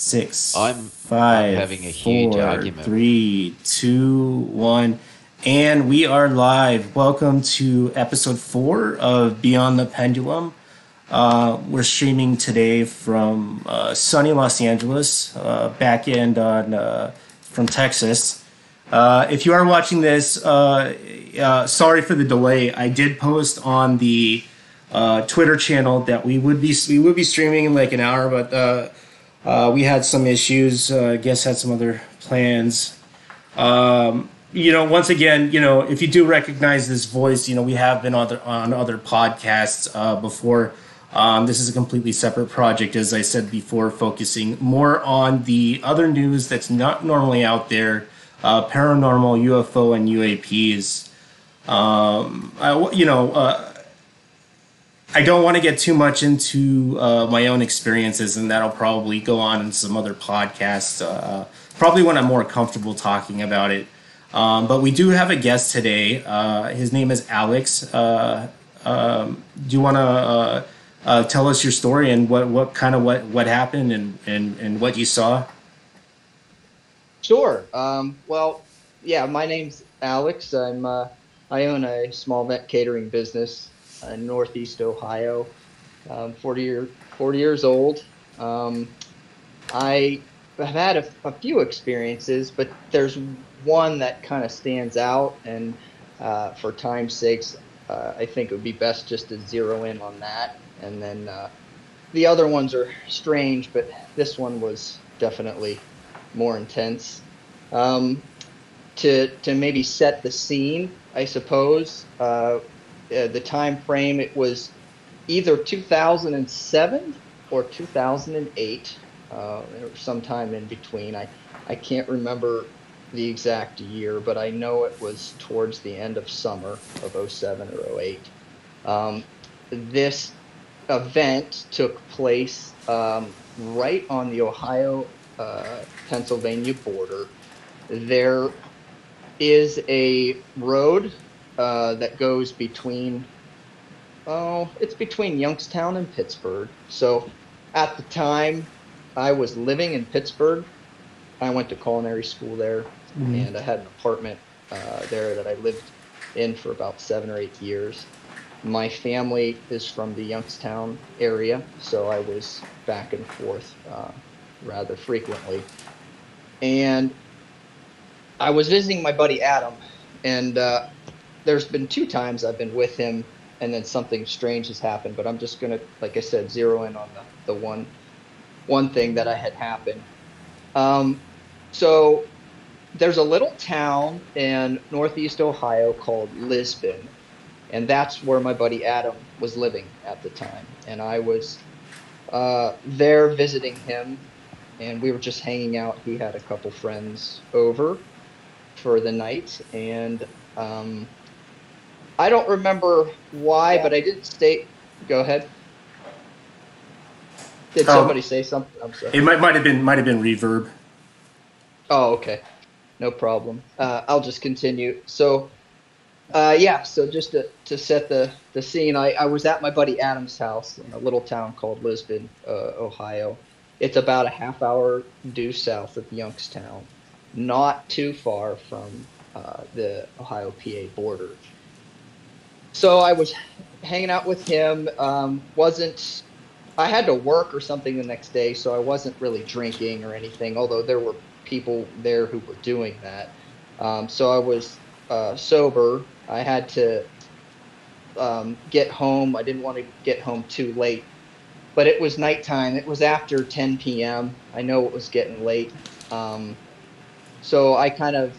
six, I'm- five, I'm having a huge four, argument. Three, two, one, and we are live. Welcome to episode four of Beyond the Pendulum. Uh, we're streaming today from uh, sunny Los Angeles, uh, back end on uh, from Texas. Uh, if you are watching this, uh, uh, sorry for the delay. I did post on the uh, Twitter channel that we would be we would be streaming in like an hour, but uh, we had some issues. Uh, guests had some other plans. Um, you know, once again, you know, if you do recognize this voice, you know, we have been on other on other podcasts uh, before. Um, this is a completely separate project, as I said before, focusing more on the other news that's not normally out there, uh, paranormal, UFO, and UAPs. Um, I, you know, uh, I don't want to get too much into uh, my own experiences, and that'll probably go on in some other podcasts. Uh, probably when I'm more comfortable talking about it. Um, but we do have a guest today. Uh, his name is Alex. Uh, um, do you want to uh, uh, tell us your story and what, what kind of what, what happened and, and, and what you saw? Sure. Um, well, yeah, my name's Alex. I'm uh, I own a small vet catering business in Northeast Ohio. Um, 40 year 40 years old. Um, I have had a, a few experiences, but there's one that kind of stands out, and uh, for time's sakes, uh, I think it would be best just to zero in on that, and then uh, the other ones are strange, but this one was definitely more intense. Um, to to maybe set the scene, I suppose. Uh, the time frame it was either 2007 or 2008, uh, or sometime in between. I I can't remember the exact year, but I know it was towards the end of summer of 07 or 08. Um, this event took place um, right on the Ohio uh, Pennsylvania border. There is a road uh, that goes between, oh, it's between Youngstown and Pittsburgh. So at the time, I was living in Pittsburgh. I went to culinary school there, and I had an apartment uh, there that I lived in for about seven or eight years. My family is from the Youngstown area, so I was back and forth uh, rather frequently. And I was visiting my buddy Adam, and uh, there's been two times I've been with him, and then something strange has happened. But I'm just gonna, like I said, zero in on the, the one one thing that I had happened. Um, so there's a little town in northeast Ohio called Lisbon, and that's where my buddy Adam was living at the time, and I was uh, there visiting him, and we were just hanging out. He had a couple friends over for the night, and um, I don't remember why, but I did state. Go ahead. Did Oh. somebody say something? I'm sorry. It might might have been might have been reverb. Oh, okay. No problem. Uh, I'll just continue. So, uh, yeah, so just to, to set the, the scene, I, I was at my buddy Adam's house in a little town called Lisbon, uh, Ohio. It's about a half hour due south of Youngstown, not too far from uh, the Ohio PA border. So I was hanging out with him. Um, wasn't I had to work or something the next day, so I wasn't really drinking or anything. Although there were people there who were doing that, um, so I was uh, sober. I had to um, get home. I didn't want to get home too late, but it was nighttime. It was after 10 p.m. I know it was getting late, um, so I kind of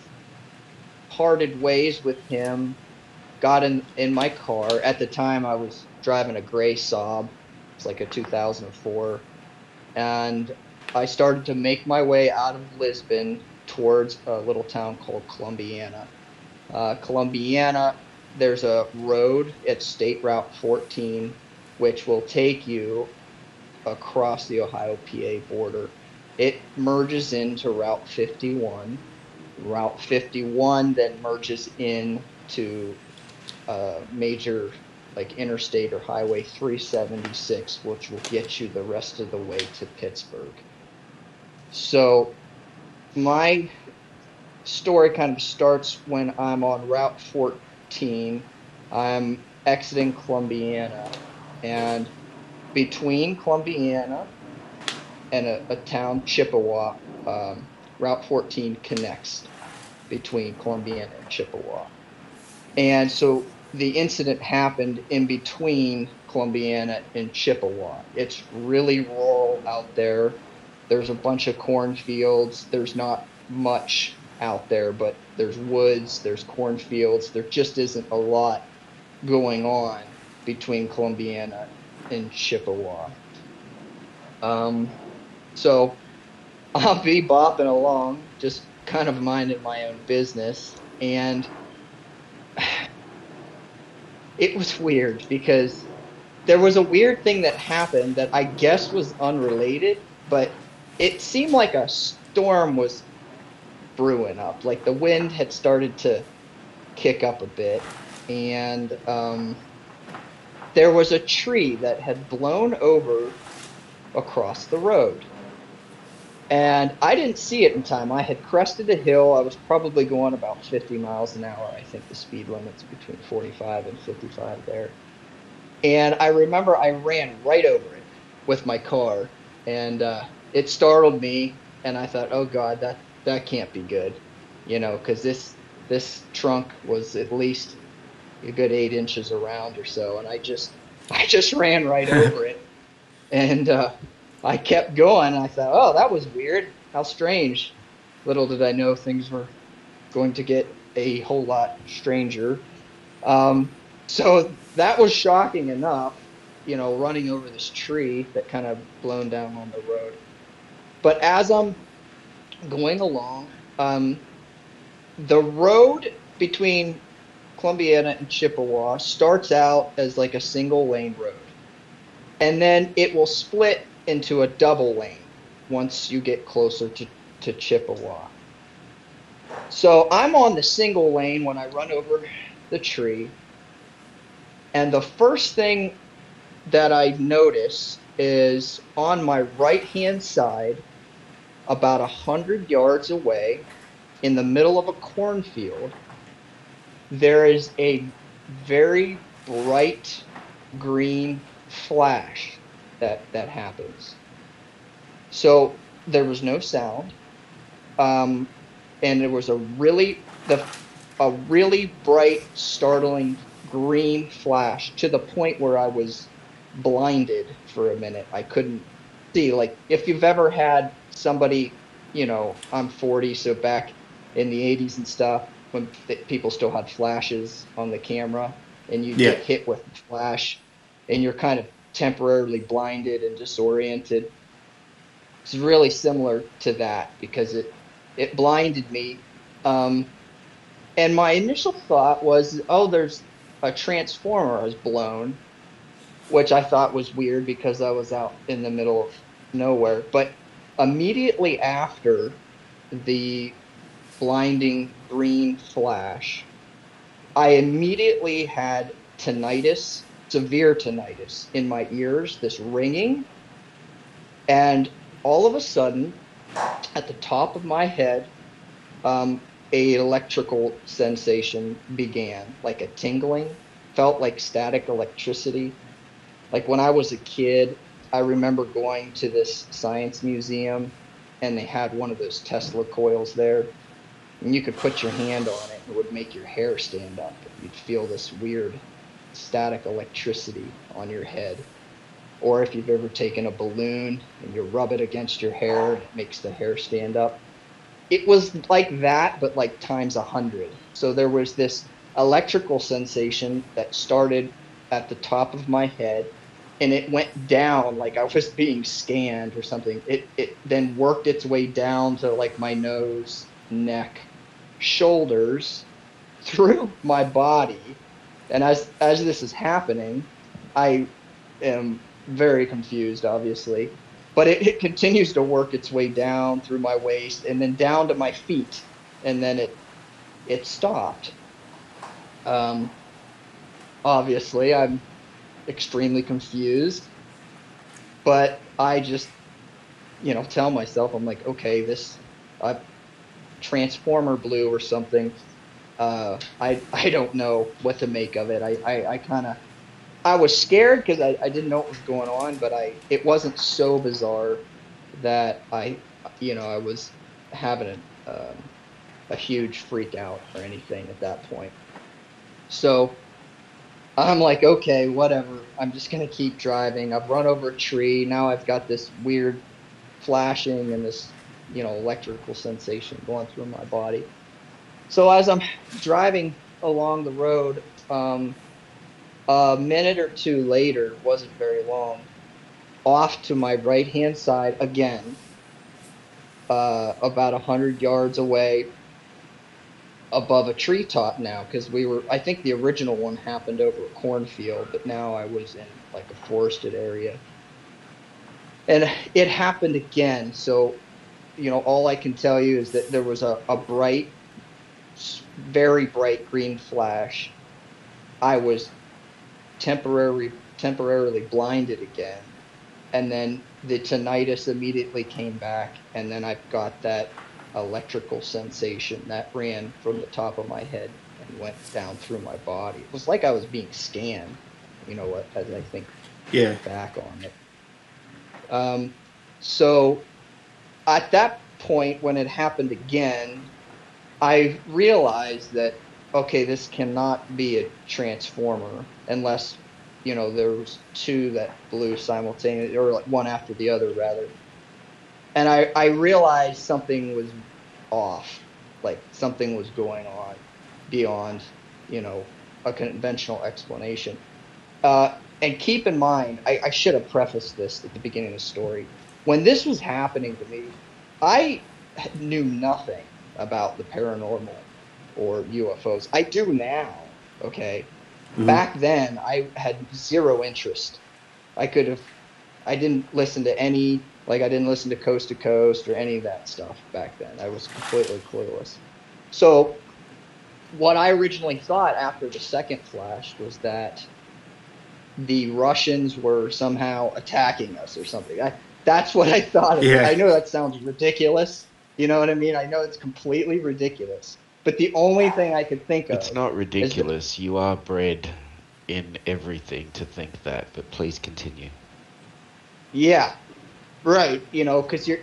parted ways with him. Got in in my car. At the time, I was driving a gray Saab. It's like a 2004, and I started to make my way out of Lisbon towards a little town called Columbiana. Uh, Columbiana, there's a road, it's State Route 14, which will take you across the Ohio PA border. It merges into Route 51. Route 51 then merges into uh, major like interstate or highway 376 which will get you the rest of the way to pittsburgh So my story kind of starts when I'm on Route 14. I'm exiting Columbiana, and between Columbiana and a, a town, Chippewa, um, Route 14 connects between Columbiana and Chippewa. And so the incident happened in between Columbiana and Chippewa. It's really rural out there. There's a bunch of cornfields. There's not much out there, but there's woods, there's cornfields. There just isn't a lot going on between Columbiana and Chippewa. Um, so I'll be bopping along, just kind of minding my own business, and it was weird because there was a weird thing that happened that I guess was unrelated, but it seemed like a storm was brewing up. Like the wind had started to kick up a bit, and um, there was a tree that had blown over across the road. And I didn't see it in time. I had crested a hill. I was probably going about 50 miles an hour. I think the speed limit's between 45 and 55 there. And I remember I ran right over it with my car, and uh, it startled me. And I thought, oh God, that that can't be good, you know, because this this trunk was at least a good eight inches around or so, and I just I just ran right over it, and uh, I kept going. And I thought, oh, that was weird. How strange. Little did I know things were going to get a whole lot stranger. Um, so that was shocking enough, you know, running over this tree that kind of blown down on the road. But as I'm going along, um, the road between Columbiana and Chippewa starts out as like a single lane road. And then it will split into a double lane once you get closer to, to Chippewa. So I'm on the single lane when I run over the tree. And the first thing that I notice is on my right hand side, about a hundred yards away, in the middle of a cornfield, there is a very bright green flash that that happens. So there was no sound, um, and there was a really the a really bright, startling green flash to the point where I was blinded for a minute. I couldn't see. Like if you've ever had somebody, you know, I'm 40, so back in the 80s and stuff, when th- people still had flashes on the camera, and you Yeah. get hit with a flash, and you're kind of temporarily blinded and disoriented. It's really similar to that because it it blinded me. Um, and my initial thought was, oh, there's a transformer has blown, which I thought was weird because I was out in the middle of nowhere. But immediately after the blinding green flash, I immediately had tinnitus, severe tinnitus in my ears, this ringing. And all of a sudden, at the top of my head, um, a electrical sensation began, like a tingling, felt like static electricity. Like when I was a kid, I remember going to this science museum and they had one of those Tesla coils there. And you could put your hand on it and it would make your hair stand up. You'd feel this weird static electricity on your head. Or if you've ever taken a balloon and you rub it against your hair, it makes the hair stand up. It was like that, but like times a hundred. So there was this electrical sensation that started at the top of my head and it went down like I was being scanned or something. It it then worked its way down to like my nose, neck, shoulders, through my body. And as as this is happening, I am very confused, obviously. But it, it continues to work its way down through my waist and then down to my feet, and then it it stopped. Um, obviously, I'm extremely confused, but I just you know, tell myself, I'm like, okay, this uh, transformer blew or something. Uh, I I don't know what to make of it. I I, I kind of I was scared because I, I didn't know what was going on, but I it wasn't so bizarre that I you know I was having a um, a huge freak out or anything at that point. So I'm like, okay, whatever. I'm just gonna keep driving. I've run over a tree. Now I've got this weird flashing and this, you know, electrical sensation going through my body. So as I'm driving along the road, um, a minute or two later, wasn't very long, off to my right hand side again, uh, about a hundred yards away, above a treetop now, because we were. I think the original one happened over a cornfield, but now I was in like a forested area, and it happened again. So, you know, all I can tell you is that there was a, a bright very bright green flash. I was temporarily temporarily blinded again, and then the tinnitus immediately came back, and then I've got that electrical sensation that ran from the top of my head and went down through my body. It was like I was being scanned. You know what? As I think Yeah. back on it. Um, so at that point, when it happened again, I realized that okay, this cannot be a transformer unless you know there was two that blew simultaneously or like one after the other rather. And I, I realized something was off, like something was going on beyond, you know, a conventional explanation. Uh, and keep in mind, I, I should have prefaced this at the beginning of the story. When this was happening to me, I knew nothing about the paranormal or UFOs. I do now, okay? Mhm. Back then, I had zero interest. I could have, I didn't listen to any, like, I didn't listen to Coast to Coast or any of that stuff back then. I was completely clueless. So, what I originally thought after the second flash was that the Russians were somehow attacking us or something. I, that's what I thought. Yeah. I know that sounds ridiculous. You know what I mean? I know it's completely ridiculous. But the only thing I could think of. It's not ridiculous. You are bred in everything to think that, but please continue. Yeah, right. You know, because you're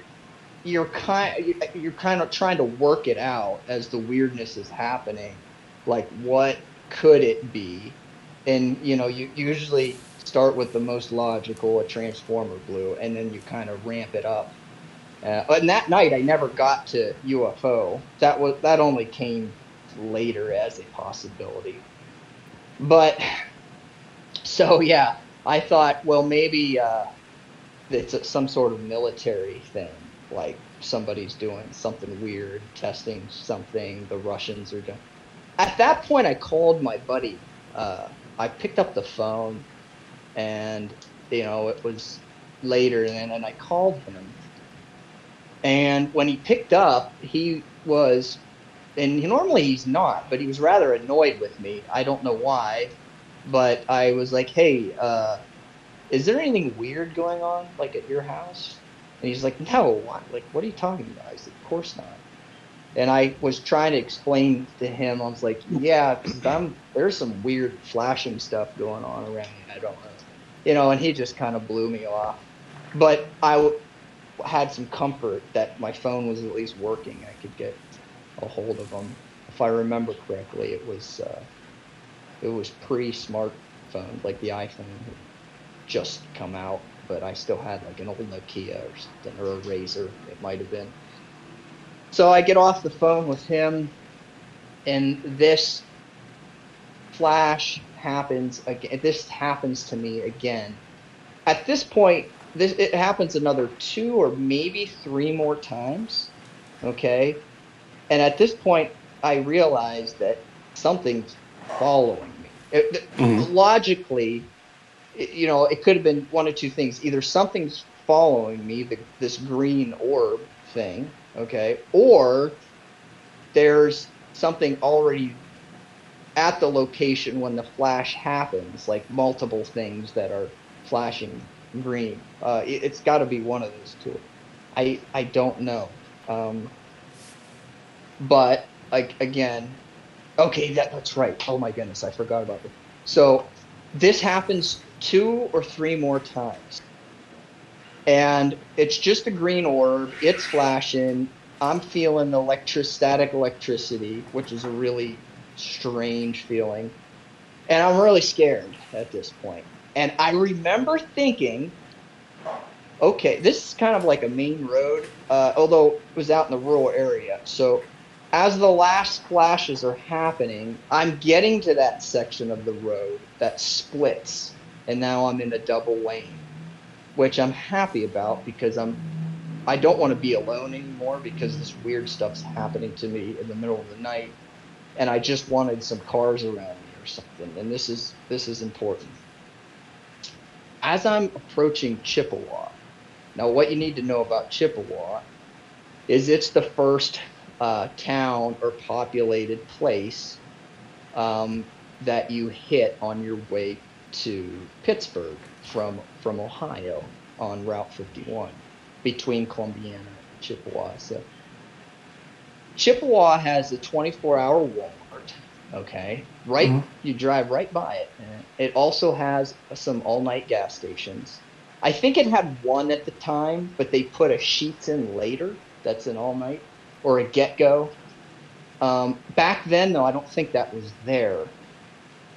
you're kind you're kind of trying to work it out as the weirdness is happening. Like, what could it be? And you know, you usually start with the most logical, a transformer blew, and then you kind of ramp it up. Uh, and that night, I never got to UFO. That was that only came later as a possibility. But so yeah, I thought, well, maybe. Uh, it's some sort of military thing, like somebody's doing something weird, testing something. The Russians are doing. At that point, I called my buddy. Uh, I picked up the phone, and you know it was later, and, and I called him. And when he picked up, he was, and normally he's not, but he was rather annoyed with me. I don't know why, but I was like, "Hey, uh, is there anything weird going on like at your house? And he's like no what like what are you talking about? I said of course not. And i was trying to explain to him i was like yeah I'm, there's some weird flashing stuff going on around me i don't know. You know and he just kind of blew me off. But I had some comfort that my phone was at least working i could get a hold of him if i remember correctly it was uh, it was pre-smartphone like the iphone had just come out, but I still had like an old Nokia or something, or a Razr, it might have been. So I get off the phone with him, and this flash happens again. This happens to me again. At this point, this it happens another two or maybe three more times. Okay, and at this point, I realize that something's following me. It, Mhm. Logically, you know, it could have been one of two things. Either something's following me, the, this green orb thing, okay, or there's something already at the location when the flash happens, like multiple things that are flashing green. Uh, it, it's got to be one of those two. I I don't know. Um, but like again, okay, that, that's right. Oh my goodness, I forgot about it. So this happens two or three more times. And it's just a green orb, it's flashing. I'm feeling electrostatic electricity, which is a really strange feeling. And I'm really scared at this point. And I remember thinking, okay, this is kind of like a main road, uh, although it was out in the rural area. So as the last flashes are happening, I'm getting to that section of the road that splits, and now I'm in a double lane, which I'm happy about because I'm I don't want to be alone anymore because this weird stuff's happening to me in the middle of the night, and I just wanted some cars around me or something, and this is this is important. As I'm approaching Chippewa, now what you need to know about Chippewa is it's the first uh, town or populated place um, that you hit on your way to Pittsburgh from from Ohio on Route 51 between Columbiana and Chippewa. So Chippewa has a 24-hour Walmart. Okay, right. Mhm. You drive right by it. And it also has some all-night gas stations. I think it had one at the time, but they put a Sheetz in later. That's an all-night or a GetGo. Um, back then, though, I don't think that was there.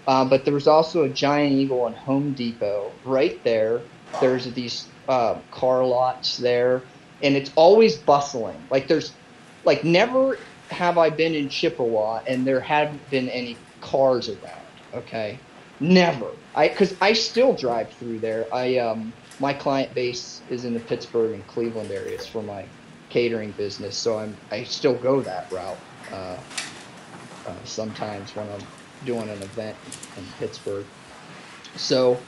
Uh, but there was also a Giant Eagle and Home Depot right there. There's these uh, car lots there, and it's always bustling. Like there's, like never have I been in Chippewa and there haven't been any cars around. Okay, never. I because I still drive through there. I um my client base is in the Pittsburgh and Cleveland areas for my catering business, so I'm I still go that route. Uh, uh, sometimes when I'm doing an event in Pittsburgh. So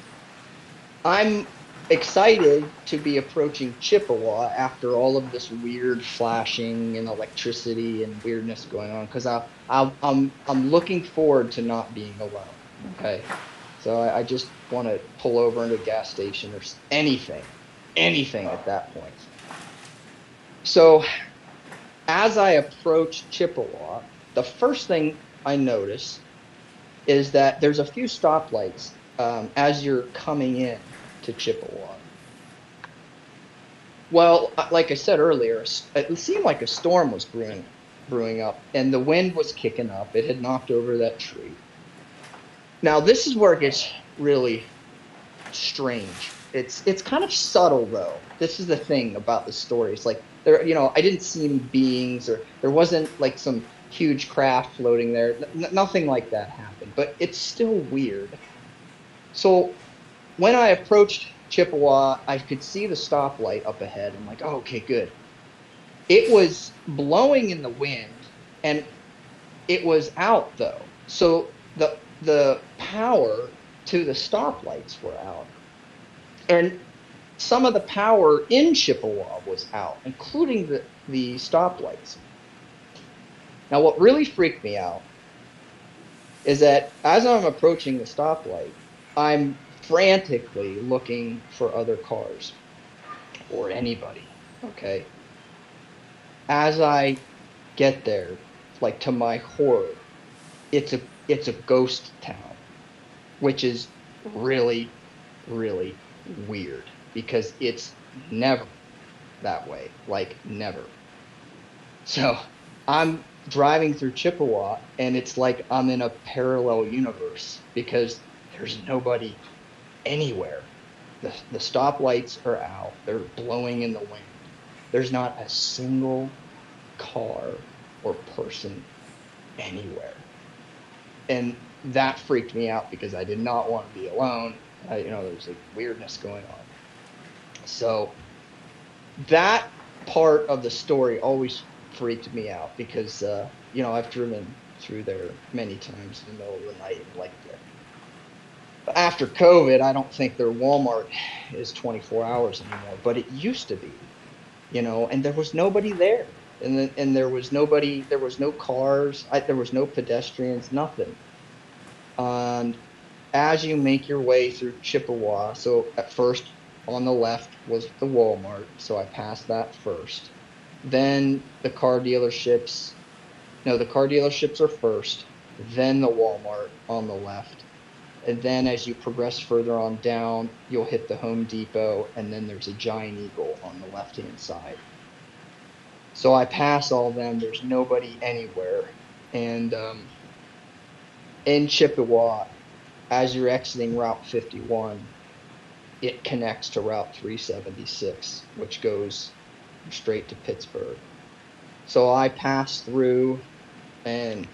I'm excited to be approaching Chippewa after all of this weird flashing and electricity and weirdness going on because I, I, I'm I'm looking forward to not being alone. Okay, so I, I just want to pull over into a gas station or anything, anything at that point. So as I approach Chippewa, the first thing I notice is that there's a few stoplights um, as you're coming in to Chippewa. Well, like I said earlier, it seemed like a storm was brewing, brewing up, and the wind was kicking up. It had knocked over that tree. Now, this is where it gets really strange. It's it's kind of subtle though. This is the thing about the stories. Like there, you know, I didn't see any beings, or there wasn't like some huge craft floating there. N- nothing like that happened. But it's still weird. So when I approached Chippewa, I could see the stoplight up ahead. I'm like, oh, okay, good. It was blowing in the wind, and it was out though. So the the power to the stoplights were out, and some of the power in Chippewa was out, including the the stoplights. Now, what really freaked me out is that as I'm approaching the stoplight, I'm frantically looking for other cars or anybody. Okay. As I get there, like to my horror, it's a it's a ghost town, which is really, really weird because it's never that way. Like never. So I'm driving through Chippewa and it's like I'm in a parallel universe because there's nobody anywhere. The, the stoplights are out, they're blowing in the wind. There's not a single car or person anywhere. And that freaked me out because I did not want to be alone. I, you know, there's like weirdness going on. So that part of the story always freaked me out because uh, you know I've driven through there many times in the middle of the night and like. After COVID, I don't think their Walmart is 24 hours anymore, but it used to be, you know, and there was nobody there, and then, and there was nobody, there was no cars, I, there was no pedestrians, nothing. And as you make your way through Chippewa, so at first on the left was the Walmart, so I passed that first. Then the car dealerships. No, the car dealerships are first, then the Walmart on the left. And then as you progress further on down, you'll hit the Home Depot, and then there's a Giant Eagle on the left hand side. So I pass all them, there's nobody anywhere. And um, in Chippewa, as you're exiting Route 51, it connects to Route 376, which goes straight to Pittsburgh. So I pass through and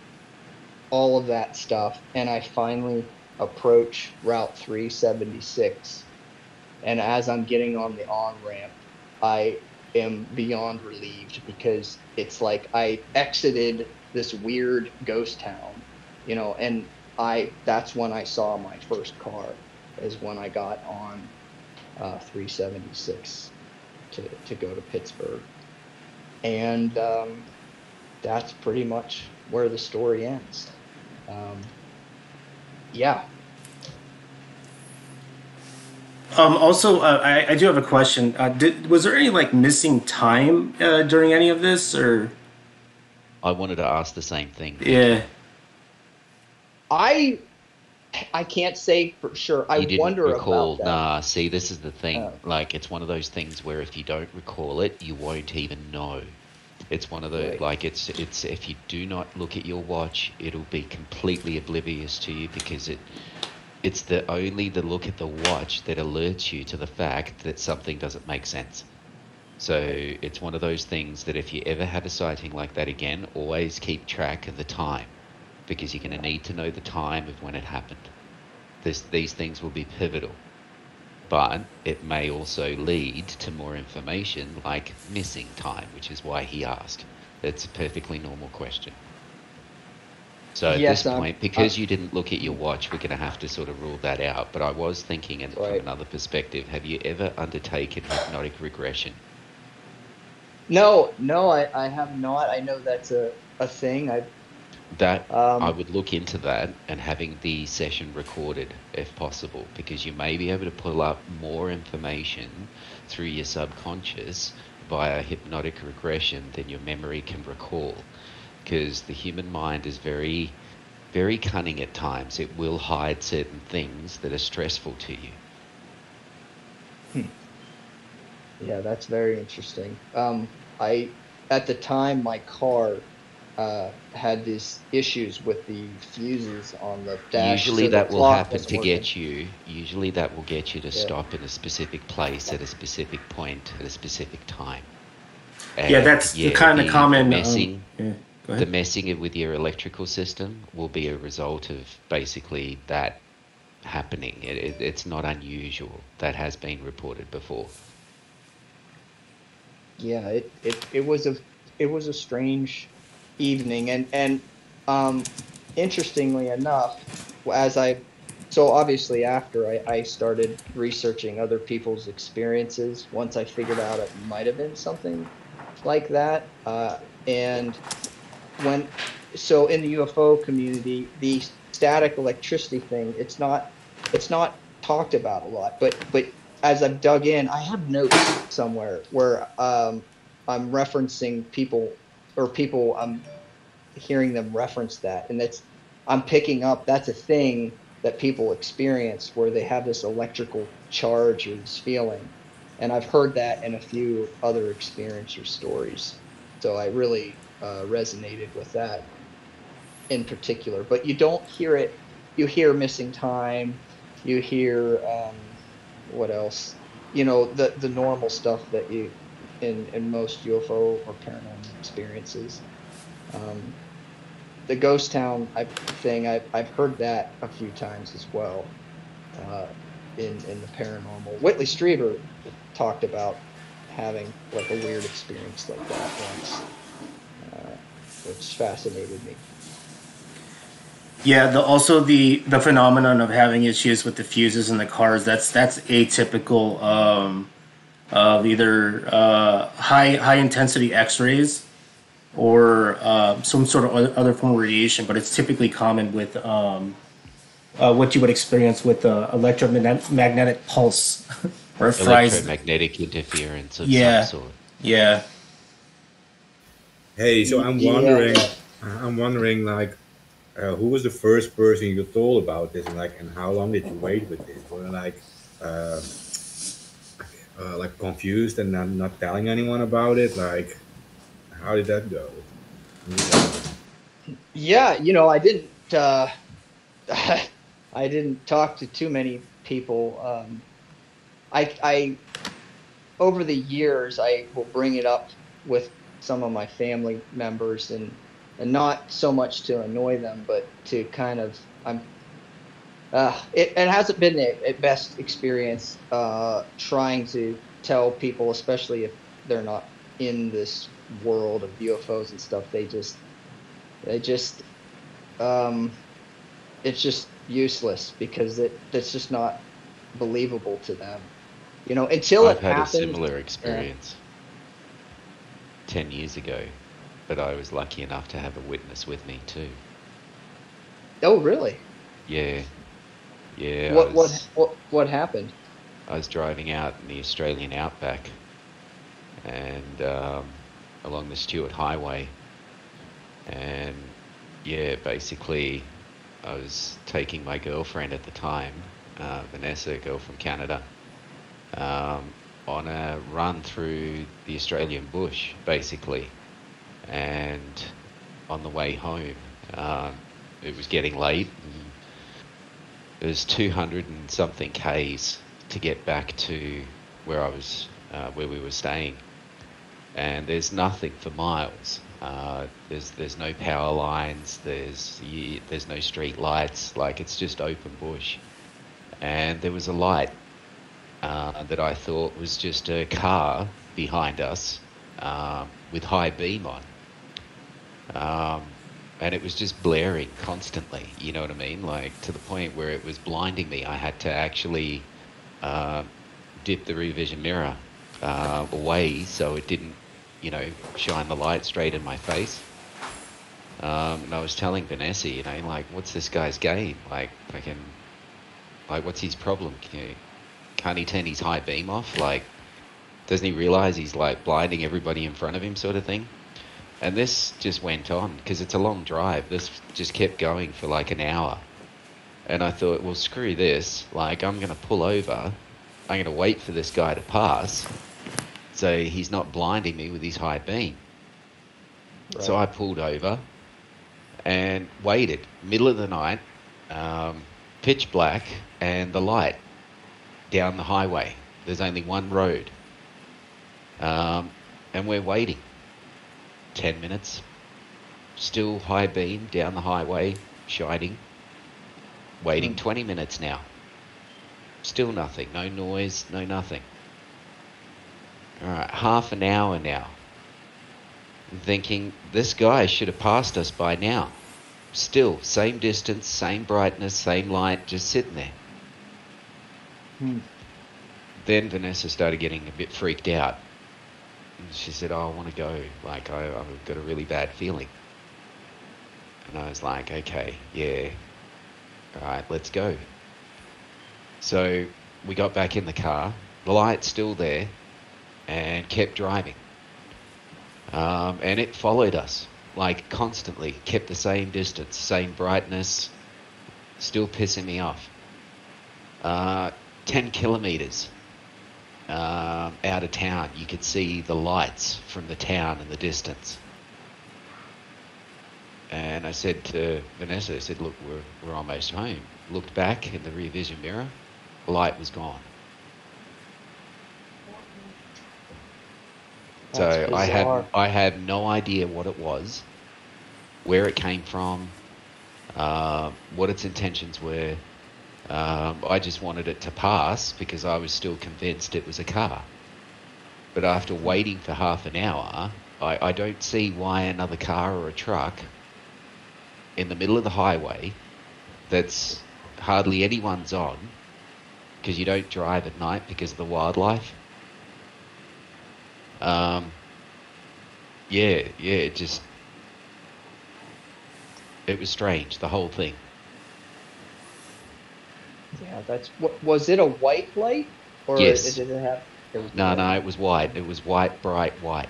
all of that stuff, and I finally approach Route 376. And as I'm getting on the on ramp, I am beyond relieved because it's like I exited this weird ghost town, you know, and I that's when I saw my first car is when I got on uh, 376 to, to go to Pittsburgh. And um, that's pretty much where the story ends. Um, yeah. Um, also, uh, I, I do have a question. Uh, did, was there any like missing time uh, during any of this, or I wanted to ask the same thing. yeah? I I can't say for sure. I you didn't wonder recall. about that. Nah, see, this is the thing. Oh. Like, it's one of those things where if you don't recall it, you won't even know. It's one of the Right. like it's it's if you do not look at your watch, it'll be completely oblivious to you because it it's the only the look at the watch that alerts you to the fact that something doesn't make sense. So it's one of those things that if you ever have a sighting like that again, always keep track of the time because you're going to need to know the time of when it happened. This, these things will be pivotal, but it may also lead to more information like missing time, which is why he asked. It's a perfectly normal question. So at Yes, this um, point, because uh, you didn't look at your watch, we're going to have to sort of rule that out. But I was thinking, and from another perspective, have you ever undertaken hypnotic regression? No, no, I, I have not. I know that's a, a thing. I That Um, I would look into that and having the session recorded if possible, because you may be able to pull up more information through your subconscious via hypnotic regression than your memory can recall. Because the human mind is very, very cunning at times. It will hide certain things that are stressful to you. Hmm. Yeah, that's very interesting. Um, I, at the time, my car uh, had these issues with the fuses on the dash. Usually so the that will happen to working. get you. Usually that will get you to Yeah. stop in a specific place at a specific point at a specific time. Yeah, that's yeah, the kind of the common um, messing. yeah, the messing with your electrical system will be a result of basically that happening. It, it, it's not unusual. That has been reported before. Yeah, it, it, it was a it was a strange evening, and and um, interestingly enough, as I so obviously after I, I started researching other people's experiences, once I figured out it might have been something like that, uh, and when so in the UFO community, the static electricity thing, it's not it's not talked about a lot, but but as I've dug in, I have notes somewhere where um, I'm referencing people or people I'm hearing them reference that, and that's I'm picking up that's a thing that people experience where they have this electrical charge or this feeling, and I've heard that in a few other experiencer stories, so I really uh, resonated with that in particular. But you don't hear it. You hear missing time. You hear um, what else? You know the the normal stuff that you in in most UFO or paranormal experiences. Um, the ghost town thing I've, I've heard that a few times as well. Uh, in in the paranormal, Whitley Strieber talked about having like a weird experience like that once, uh, which fascinated me. Yeah, the, also the the phenomenon of having issues with the fuses in the cars that's that's atypical um, of either uh, high high intensity X-rays or uh, some sort of other, other form of radiation, but it's typically common with um, uh, what you would experience with uh, electromagnetic pulse Or it electromagnetic interference of Yeah. some sort. Yeah. Hey, so I'm Yeah. wondering, I'm wondering, like, uh, who was the first person you told about this, and like, and how long did you wait with this? Were like, uh, uh, like confused and not, not telling anyone about it? Like, how did that go? Yeah, you know, I didn't. Uh, I didn't talk to too many people. Um, I, I, over the years, I will bring it up with some of my family members, and and not so much to annoy them, but to kind of I'm. Uh, it, it hasn't been the a best experience uh, trying to tell people, especially if they're not in this world of UFOs and stuff. They just they just um, it's just useless because it it's just not believable to them you know until I've it had happened a similar experience ten years ago, but I was lucky enough to have a witness with me too. oh really Yeah, yeah. what, I what what what happened I was driving out in the Australian outback, and um, along the Stuart Highway, and yeah, basically, I was taking my girlfriend at the time, uh, Vanessa, a girl from Canada, um, on a run through the Australian bush, basically, and on the way home, um, it was getting late. It was 200 and something k's to get back to where I was, uh, where we were staying, and there's nothing for miles. Uh, there's there's no power lines. There's there's no street lights. Like it's just open bush, and there was a light uh, that I thought was just a car behind us um, with high beam on. Um, and it was just blaring constantly, you know what I mean? Like to the point where it was blinding me. I had to actually uh, dip the rear vision mirror uh, away so it didn't, you know, shine the light straight in my face. Um, and I was telling Vanessa, you know, like, what's this guy's game? Like, fucking, like, what's his problem? Can you, can't he turn his high beam off? Like, doesn't he realize he's like blinding everybody in front of him, sort of thing? And this just went on because it's a long drive. This just kept going for like an hour. And I thought, well, screw this. Like, I'm going to pull over. I'm going to wait for this guy to pass so he's not blinding me with his high beam. So I pulled over and waited. Middle of the night, um, pitch black, and the light down the highway. There's only one road. Um, and we're waiting. 10 minutes. Still high beam down the highway, shining. Waiting Hmm. 20 minutes now. Still nothing. No noise, no nothing. Alright, half an hour now. I'm thinking, this guy should have passed us by now. Still, same distance, same brightness, same light, just sitting there. Hmm. Then Vanessa started getting a bit freaked out. And she said, Oh, I want to go. Like, I, I've got a really bad feeling. And I was like, Okay, yeah. All right, let's go. So we got back in the car. The light's still there and kept driving. Um, and it followed us, like constantly, kept the same distance, same brightness, still pissing me off. Uh, 10 kilometers um, out of town, you could see the lights from the town in the distance. And I said to Vanessa, I said, look, we're, we're almost home. Looked back in the rear vision mirror, the light was gone. So I had. I had no idea what it was, where it came from, uh, what its intentions were. Um, I just wanted it to pass because I was still convinced it was a car. But after waiting for half an hour, I, I don't see why another car or a truck in the middle of the highway that's hardly anyone's on because you don't drive at night because of the wildlife. Um, yeah, yeah, it just it was strange the whole thing. Yeah, that's what was it a white light Or Yes. did it have? It was No, white. no, it was white. It was white, bright white.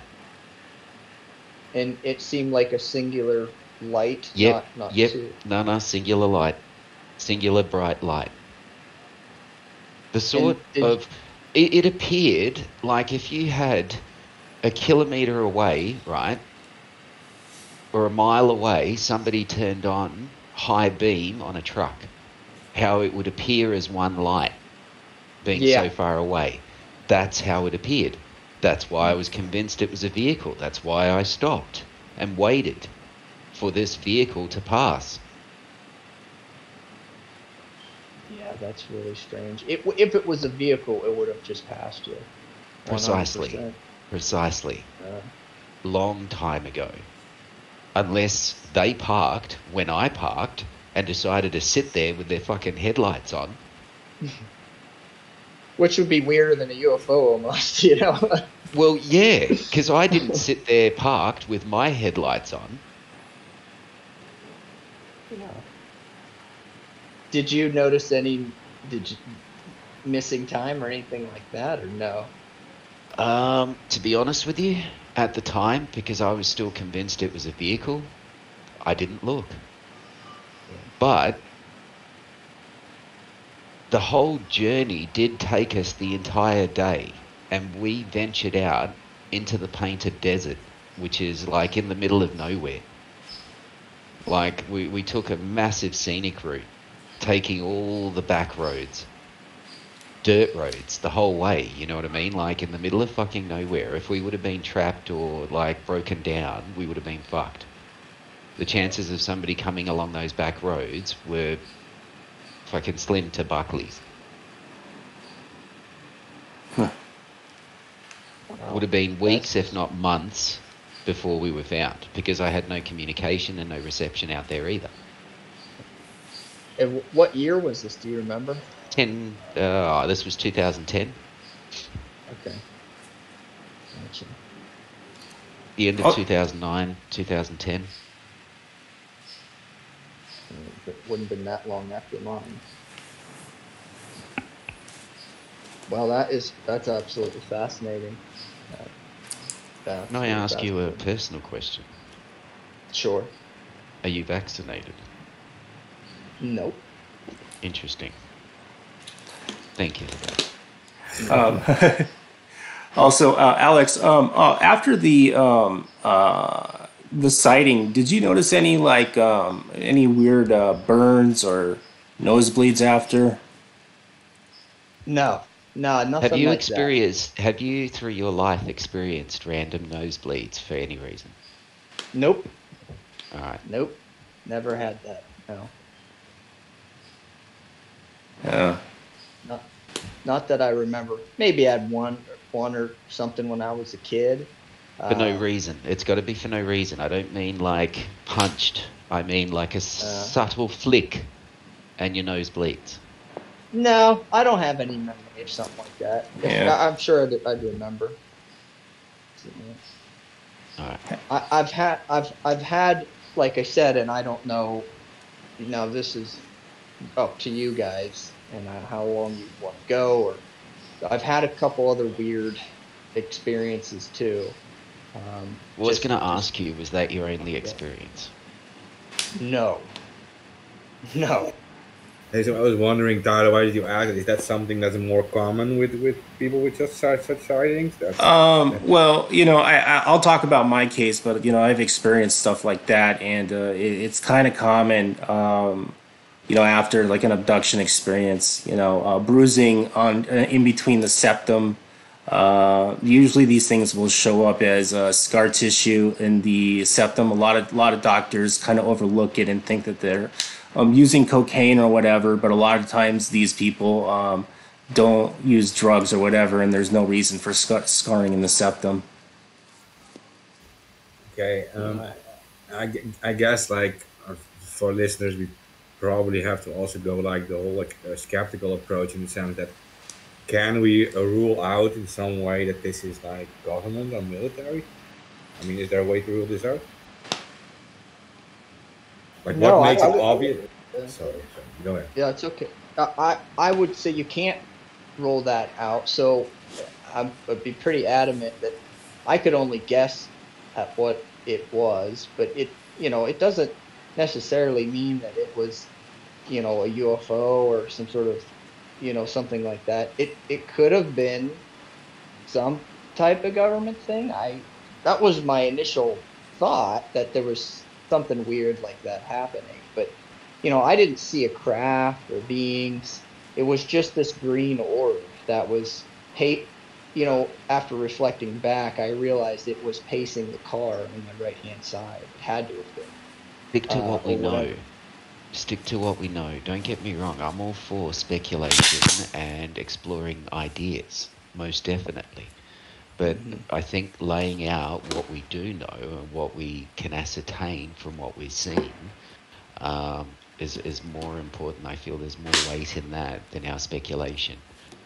And it seemed like a singular light. Yep, Not, not yep. two. No, no, singular light. Singular bright light. The sort of. It, it appeared like if you had a kilometre away, right? Or a mile away, somebody turned on high beam on a truck. How it would appear as one light being Yeah. so far away. That's how it appeared. That's why I was convinced it was a vehicle. That's why I stopped and waited for this vehicle to pass. Yeah, that's really strange. It, if it was a vehicle, it would have just passed you. Precisely. 100%. Precisely. Uh, Long time ago. Unless they parked when I parked and decided to sit there with their fucking headlights on. which would be weirder than a UFO almost, you know? Well, yeah, because I didn't sit there parked with my headlights on. Did you notice any did you, missing time or anything like that, or no? Um, to be honest with you, at the time, because I was still convinced it was a vehicle, I didn't look. But the whole journey did take us the entire day, and we ventured out into the painted desert, which is like in the middle of nowhere. Like, we, we took a massive scenic route, taking all the back roads dirt roads the whole way. You know what I mean? Like in the middle of fucking nowhere. If we would have been trapped or like broken down, we would have been fucked. The chances of somebody coming along those back roads were fucking slim to Buckley's. Would have been weeks, if not months, before we were found because I had no communication and no reception out there either. And what year was this? Do you remember? 10, uh, this was 2010, Okay. Gotcha. the end of Oh. 2009, 2010. It wouldn't have been that long after mine. Well, that is that's absolutely fascinating. Uh, Can I ask you a personal question? Sure. Are you vaccinated? Nope. Interesting. Thank you. Um, also, uh, Alex, um, uh, after the um, uh, the sighting, did you notice any like um, any weird uh, burns or nosebleeds after? No. No, nothing Have you like experienced? Have you, through your life, experienced random nosebleeds for any reason? Nope. All right. Nope. Never had that. No. Uh, Not, not that I remember. Maybe I had one, one or something when I was a kid. For no Uh, reason. It's got to be for no reason. I don't mean like punched. I mean like a Uh. subtle flick, and your nose bleeds. No, I don't have any memory of something like that. Yeah. I, I'm sure I'd, I'd remember. All right. I, I've had, I've, I've had, like I said, and I don't know. Now this is up to you guys and uh, how long you want to go. Or I've had a couple other weird experiences too. Um, What I was going to ask you was that your only experience? No. No. So I was wondering, Tyler, why did you ask? Is that something that's more common with, with people with such such such sightings? That's, Um, well, you know, I, I I'll talk about my case, but you know, I've experienced stuff like that, and uh, it, it's kind of common. Um, you know, after like an abduction experience, you know, uh, bruising on uh, in between the septum. Uh, usually, these things will show up as uh, scar tissue in the septum. A lot of a lot of doctors kind of overlook it and think that they're um, using cocaine or whatever, but a lot of times these people. Um, don't use drugs or whatever, and there's no reason for scar- scarring in the septum. okay. Um, I, I guess like for listeners, we probably have to also go like the whole like uh, skeptical approach in the sense that can we uh, rule out in some way that this is like government or military? I mean, is there a way to rule this out? Like No, what makes I it would- obvious? Sorry, sorry, go ahead. Yeah, it's okay. I, I I would say you can't roll that out. So I would be pretty adamant that I could only guess at what it was, but it you know it doesn't necessarily mean that it was you know a UFO or some sort of you know something like that. It it could have been some type of government thing. I that was my initial thought that there was something weird like that happening, but you know I didn't see a craft or beings. It was just this green orb that was hate you know, after reflecting back, I realized it was pacing the car on the right hand side. It had to have been. Stick to Uh, what we know. Stick to what we know. Don't get me wrong. I'm all for speculation and exploring ideas, most definitely. But Mhm. I think laying out what we do know and what we can ascertain from what we've seen um, is is more important. I feel there's more weight in that than our speculation,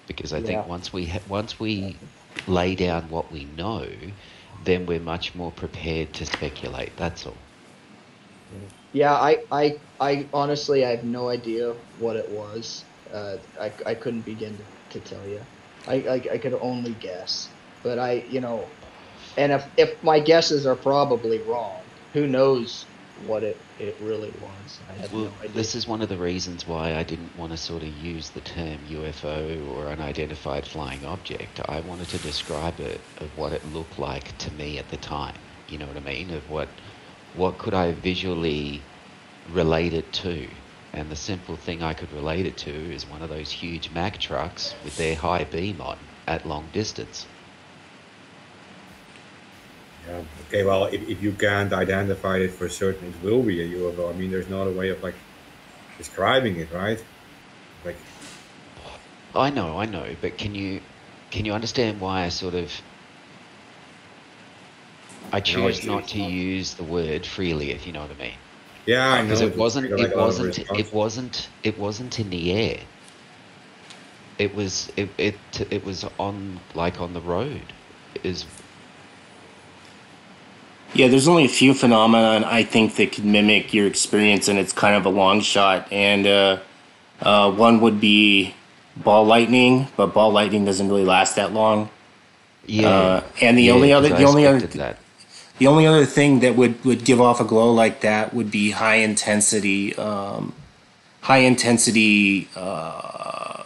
because I think once we ha- once we lay down what we know, then we're much more prepared to speculate. That's all. Yeah, I, I, I honestly, I have no idea what it was. Uh, I, I couldn't begin to, to tell you. I, I, I could only guess. But I, you know, and if, if my guesses are probably wrong, who knows what it, it really was? I have Well, no idea. this is one of the reasons why I didn't want to sort of use the term UFO or unidentified flying object. I wanted to describe it of what it looked like to me at the time. You know what I mean? Of what what could I visually relate it to? And the simple thing I could relate it to is one of those huge Mack trucks with their high beam on at long distance. Yeah. Okay. Well, if, if you can't identify it for certain, it will be a UFO. I mean, there's not a way of like describing it, right? Like, I know, I know, but can you can you understand why I sort of I choose it's- not to use the word freely, if you know what I mean? yeah, I know. Because it wasn't, it a wasn't, it wasn't, it wasn't in the air. It was, it, it, it was on like on the road. Is Yeah, there's only a few phenomena I think that could mimic your experience, and it's kind of a long shot. And uh, uh, one would be ball lightning, but ball lightning doesn't really last that long. yeah, Uh, and the yeah, only other, 'cause the I only other, that. The only other thing that would would give off a glow like that would be high intensity, um, high intensity. Uh,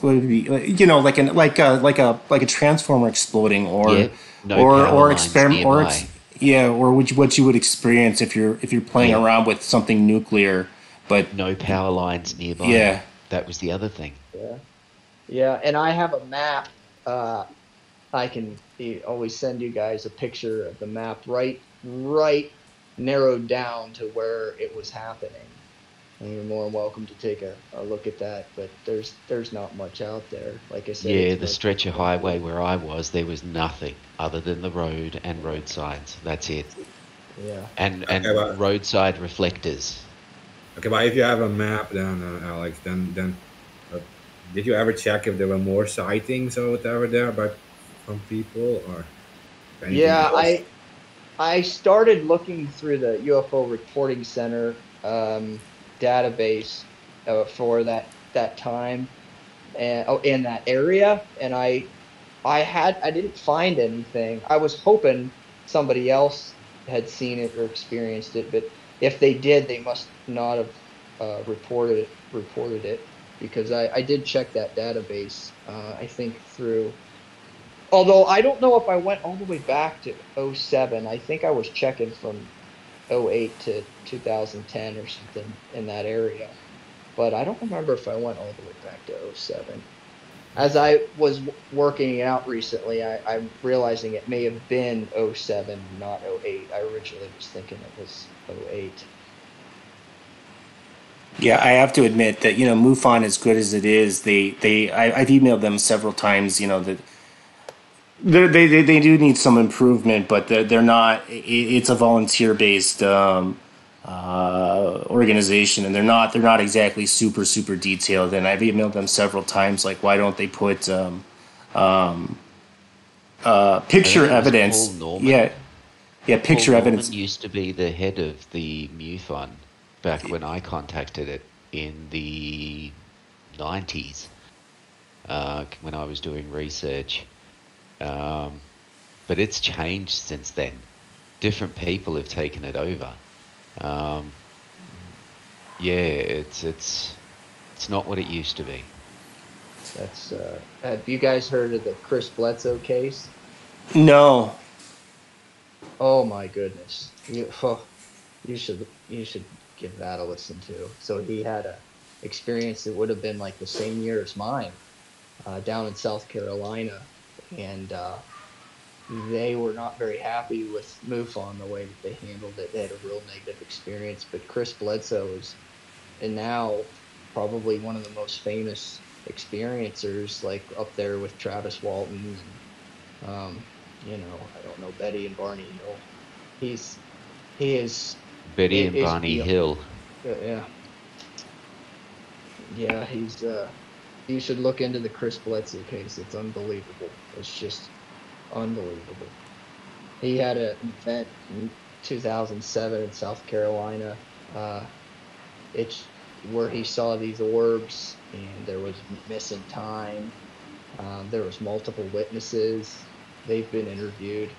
what would it be you know like an like a like a like a transformer exploding or Yeah, no or or experiment or ex- yeah or what you, what you would experience if you're if you're playing Yeah. around with something nuclear but No power lines nearby. Yeah. that was the other thing. Yeah, yeah, and I have a map. Uh, I can always send you guys a picture of the map, right, right, narrowed down to where it was happening. And you're more than welcome to take a, a look at that. But there's there's not much out there. Like I said, Yeah, the like- stretch of highway where I was, there was nothing other than the road and road signs. That's it. Yeah, And and Okay, well- roadside reflectors. Okay, but if you have a map, then uh, Alex, then then uh, did you ever check if there were more sightings or whatever there, but from people or? anything yeah. else? I I started looking through the UFO Reporting Center um, database uh, for that that time, and oh, in that area, and I I had I didn't find anything. I was hoping somebody else had seen it or experienced it, but if they did, they must not have uh, reported it, reported it because I, I did check that database. Uh, I think through. Although I don't know if I went all the way back to 07. I think I was checking from 08 to 2010 or something in that area. But I don't remember if I went all the way back to 07. As I was working out recently, I, I'm realizing it may have been 07, not 08. I originally was thinking it was 08. Yeah, I have to admit that you know MUFON, as good as it is, they they I, I've emailed them several times. You know that they they they do need some improvement, but they're they're not. it's a volunteer based um, uh, organization, and they're not they're not exactly super super detailed. And I've emailed them several times, like why don't they put um, um, uh, picture evidence? Yeah, yeah, picture Paul evidence. Norman used to be the head of the MUFON back when I contacted it in the 90s. uh, when I was doing research. Um, but it's changed since then. Different people have taken it over. Um, yeah, it's it's it's not what it used to be. That's. Uh, have you guys heard of the Chris Bledsoe case? No. Oh my goodness. You, oh, you should you should give that a listen to. So he had a experience that would have been like the same year as mine, uh, down in South Carolina, and uh, they were not very happy with MUFON the way that they handled it. They had a real negative experience. But Chris Bledsoe is, and now probably one of the most famous experiencers, like up there with Travis Walton and um, you know, I don't know Betty and Barney Hill. He's he is Betty and Barney. Hill. uh, yeah yeah he's uh you should look into the Chris Bledsoe case. It's unbelievable. It's just unbelievable. He had an event in 2007 in South Carolina. Uh, it's where he saw these orbs, and there was missing time. Um, there was multiple witnesses. They've been interviewed.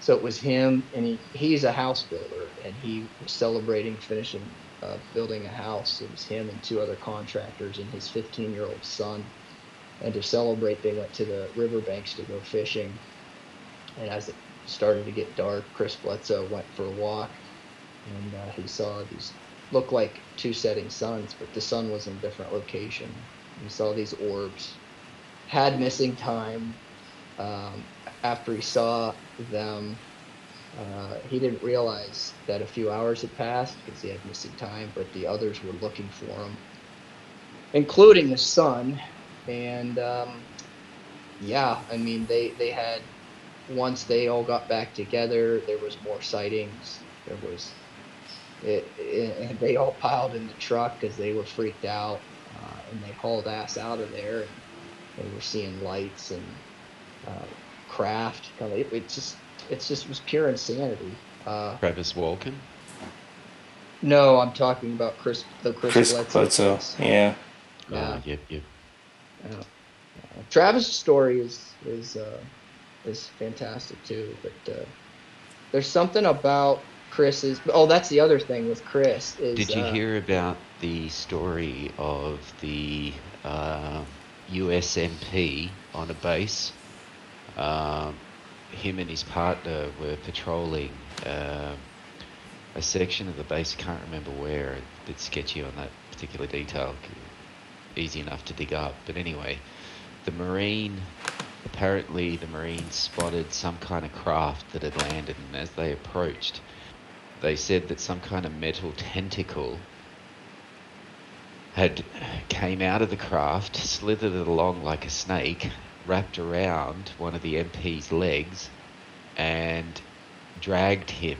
So it was him, and he, he's a house builder, and he was celebrating finishing uh, building a house. It was him and two other contractors and his 15 year old son. And to celebrate, they went to the riverbanks to go fishing. And as it started to get dark, Chris Bledsoe went for a walk, and uh, he saw these look like two setting suns, but the sun was in a different location. He saw these orbs, had missing time. Um, after he saw them, uh, he didn't realize that a few hours had passed because he had missing time, but the others were looking for him, including his son. And um, yeah, I mean, they, they had, once they all got back together, there was more sightings. There was, it, it, and they all piled in the truck because they were freaked out. Uh, and they hauled ass out of there. And they were seeing lights and uh, craft. Kind of, it, it just, it's just was pure insanity. Uh, Travis Walton. no, I'm talking about Chris, the Chris, Chris Bledsoe. Bledsoe. case. Yeah. Yeah. Oh, yep, yep. Yeah. Uh, Travis' story is is uh, is fantastic too, but uh, there's something about Chris's. Oh, that's the other thing with Chris is. Did you uh, hear about the story of the uh, USMP on a base? Um, him and his partner were patrolling um a section of the base. I can't remember where. A bit sketchy on that particular detail. Easy enough to dig up. But anyway, the Marine, apparently the Marine spotted some kind of craft that had landed, and as they approached, they said that some kind of metal tentacle had came out of the craft, slithered along like a snake, wrapped around one of the MP's legs, and dragged him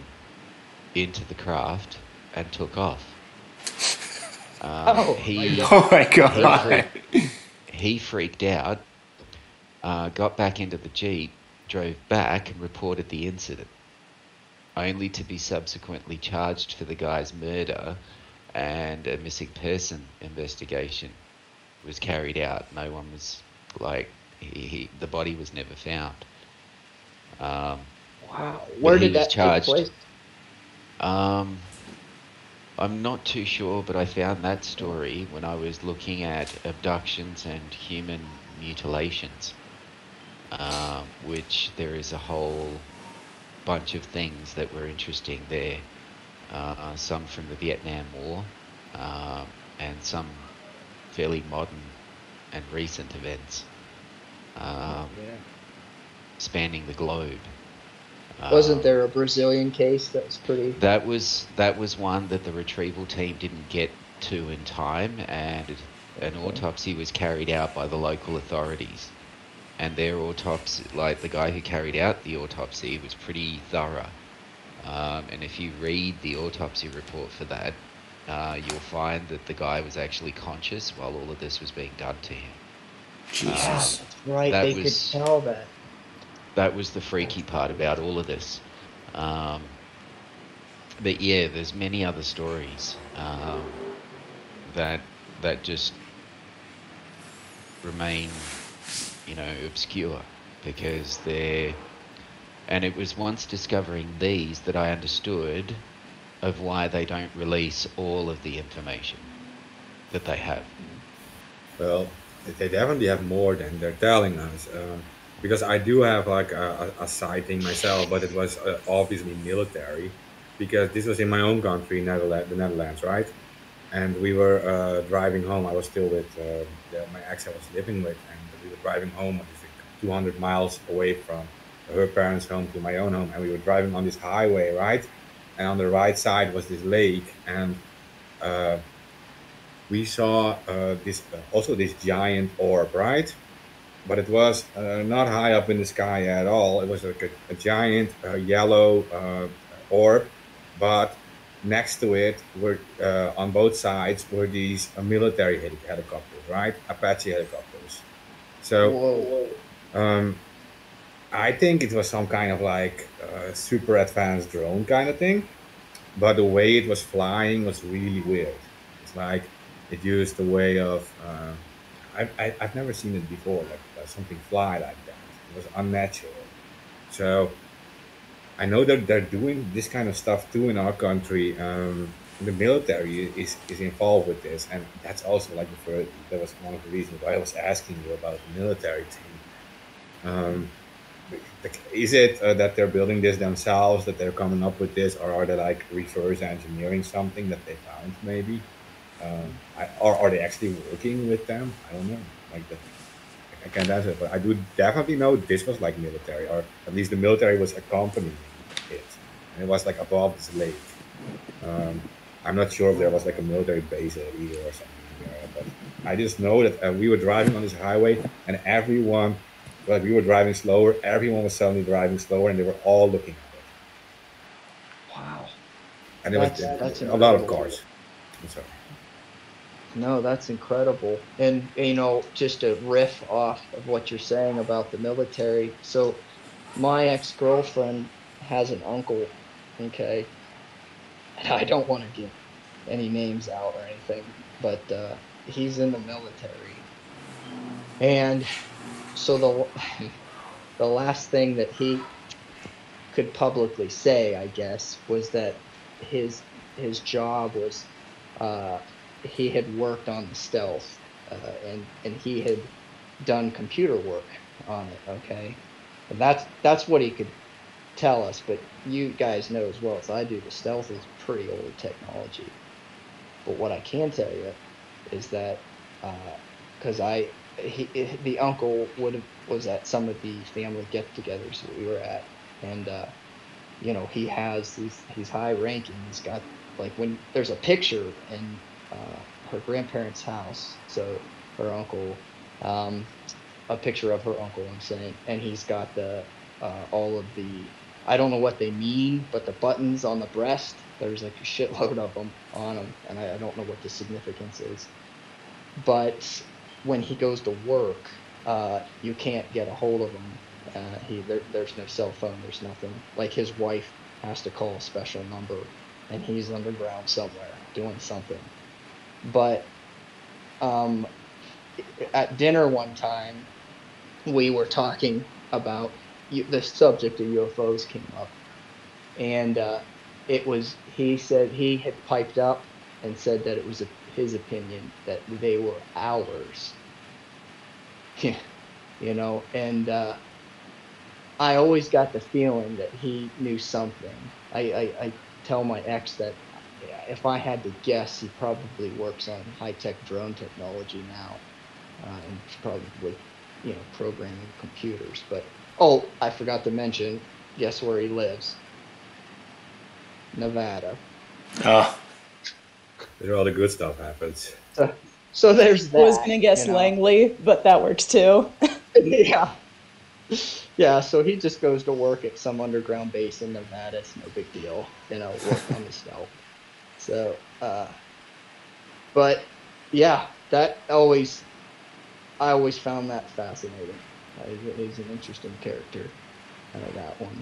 into the craft and took off. Um, Oh, he, my God. Oh he, freaked, he freaked out, uh, got back into the Jeep, drove back, and reported the incident, only to be subsequently charged for the guy's murder and a missing person investigation was carried out. No one was like, he, he, the body was never found. Um, Wow, where did that charged. take place? um, I'm not too sure, but I found that story when I was looking at abductions and human mutilations, um, which there is a whole bunch of things that were interesting there. Uh, some from the Vietnam War, um, and some fairly modern and recent events um, Yeah. spanning the globe. Wasn't Um, there a Brazilian case that was pretty? That was that was one that the retrieval team didn't get to in time, and an Okay. autopsy was carried out by the local authorities. And their autopsy, like the guy who carried out the autopsy, was pretty thorough. Um, and if you read the autopsy report for that, uh, you'll find that the guy was actually conscious while all of this was being done to him. Jesus. That's right. they was- could tell that. That was the freaky part about all of this. Um, but yeah, there's many other stories um, that that just remain you know, obscure because they're. And it was once discovering these that I understood of why they don't release all of the information that they have. Well, they definitely have more than they're telling us. Um, because I do have like a, a, a sighting myself, but it was uh, obviously military. Because this was in my own country, Netherlands, the Netherlands, right? And we were uh, driving home. I was still with uh, my ex I was living with, and we were driving home. Like 200 miles away from her parents' home to my own home, and we were driving on this highway, right? And on the right side was this lake, and uh, we saw uh, this uh, also this giant orb, right? But it was uh, not high up in the sky at all. It was like a, a giant uh, yellow uh, orb, but next to it were uh, on both sides were these military helicopters, right? Apache helicopters. So. Um, I think it was some kind of like uh, super advanced drone kind of thing, but the way it was flying was really weird. It's like it used the way of uh, I, I, I've never seen it before, like uh, something fly like that. It was unnatural. So I know that they're doing this kind of stuff too in our country. Um, the military is, is involved with this, and that's also like the first, that was one of the reasons why I was asking you about the military team. Um, is it uh, that they're building this themselves, that they're coming up with this, or are they like reverse engineering something that they found maybe? Um, I, or are they actually working with them? I don't know. Like that, I can't answer, but I do definitely know this was like military, or at least the military was accompanying it, and it was like above this lake. Um, I'm not sure if there was like a military base either or something, there, but I just know that uh, we were driving on this highway, and everyone like we were driving slower, everyone was suddenly driving slower, and they were all looking at it. Wow. And it That's- was that's a lot of cars. I'm sorry. No, that's incredible. And you know, just to riff off of what you're saying about the military. So, my ex-girlfriend has an uncle, okay? And I don't want to give any names out or anything, but uh, he's in the military. And so the the last thing that he could publicly say, I guess, was that his his job was uh, he had worked on the stealth uh, and and he had done computer work on it. Okay, and that's that's what he could tell us. But you guys know as well as I do, the stealth is pretty old technology. But what I can tell you is that because I he, the uncle would have was at some of the family get-togethers that we were at, and uh, you know he has these he's high ranking. He's got like when there's a picture in uh, her grandparents' house, so her uncle, um, a picture of her uncle. I'm saying, and he's got the uh, all of the I don't know what they mean, but the buttons on the breast. There's like a shitload of them on them, and I, I don't know what the significance is. But when he goes to work, uh, you can't get a hold of him. Uh, he there, there's no cell phone. There's nothing. Like his wife has to call a special number, and he's underground somewhere doing something. But um, at dinner one time, we were talking about the subject of UFOs came up, and uh, it was he said he had piped up and said that it was a, his opinion that they were ours. Yeah, you know, and uh, I always got the feeling that he knew something. I, I, I tell my ex that if I had to guess, he probably works on high tech drone technology now, uh, and probably, you know, programming computers. But oh, I forgot to mention, guess where he lives? Nevada. Oh, That's where all the good stuff happens. So, so there's that. I was gonna guess you know. Langley, but that works too. yeah. Yeah, so he just goes to work at some underground base in Nevada. It's no big deal, you know, work on the stealth. So, uh, but yeah, that always, I always found that fascinating. He's, an interesting character, uh, that one.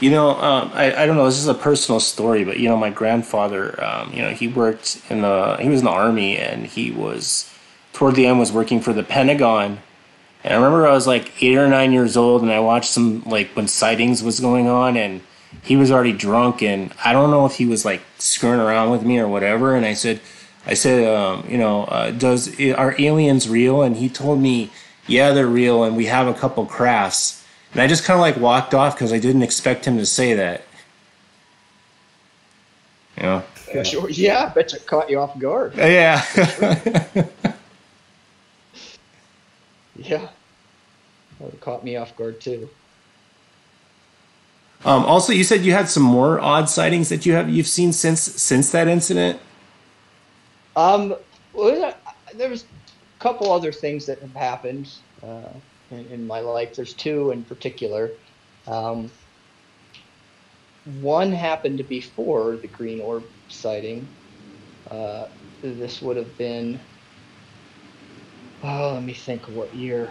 You know, um, I, I don't know. This is a personal story, but you know, my grandfather, um, you know, he worked in the he was in the army, and he was toward the end was working for the Pentagon, And I remember I was like eight or nine years old, and I watched some like when sightings was going on, and he was already drunk, and I don't know if he was like screwing around with me or whatever. And I said, I said, um, you know, uh, does are aliens real? And he told me, yeah, they're real, and we have a couple crafts. And I just kind of like walked off because I didn't expect him to say that. Yeah. know? Sure. Yeah, I bet you caught you off guard. Yeah. Yeah. That would've caught me off guard too. Um, also, you said you had some more odd sightings that you have you've seen since since that incident. Um, well, there was a couple other things that have happened uh, in, in my life. There's two in particular. Um, one happened before the green orb sighting. Uh, this would have been, oh, let me think what year,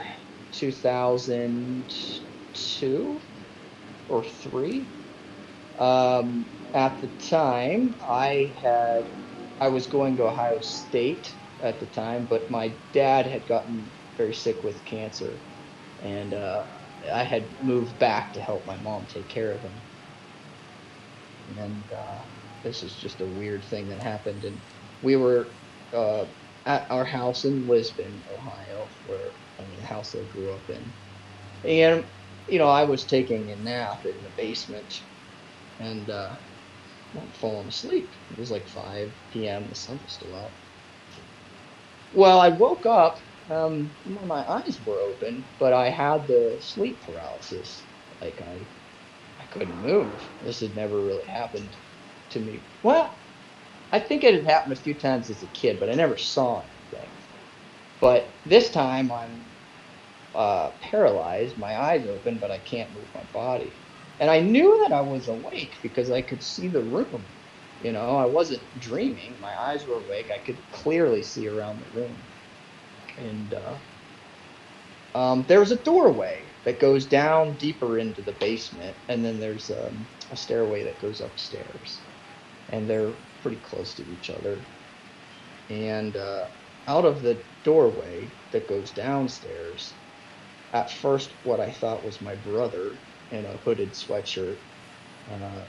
2002 or three. Um, at the time, I had I was going to Ohio State at the time, but my dad had gotten very sick with cancer, and uh, I had moved back to help my mom take care of him. And uh, this is just a weird thing that happened, and we were uh, at our house in Lisbon, Ohio, where I mean, the house I grew up in, and you know I was taking a nap in the basement, and. Uh, I'm falling asleep. It was like 5 p.m. The sun was still out. Well, I woke up. Um, my eyes were open, but I had the sleep paralysis. Like I, I couldn't move. This had never really happened to me. Well, I think it had happened a few times as a kid, but I never saw anything. But this time I'm uh, paralyzed, my eyes open, but I can't move my body and I knew that I was awake because I could see the room. You know, I wasn't dreaming. My eyes were awake. I could clearly see around the room. And uh, um, there was a doorway that goes down deeper into the basement, and then there's um, a stairway that goes upstairs. And they're pretty close to each other. And uh, out of the doorway that goes downstairs, at first, what I thought was my brother in a hooded sweatshirt uh,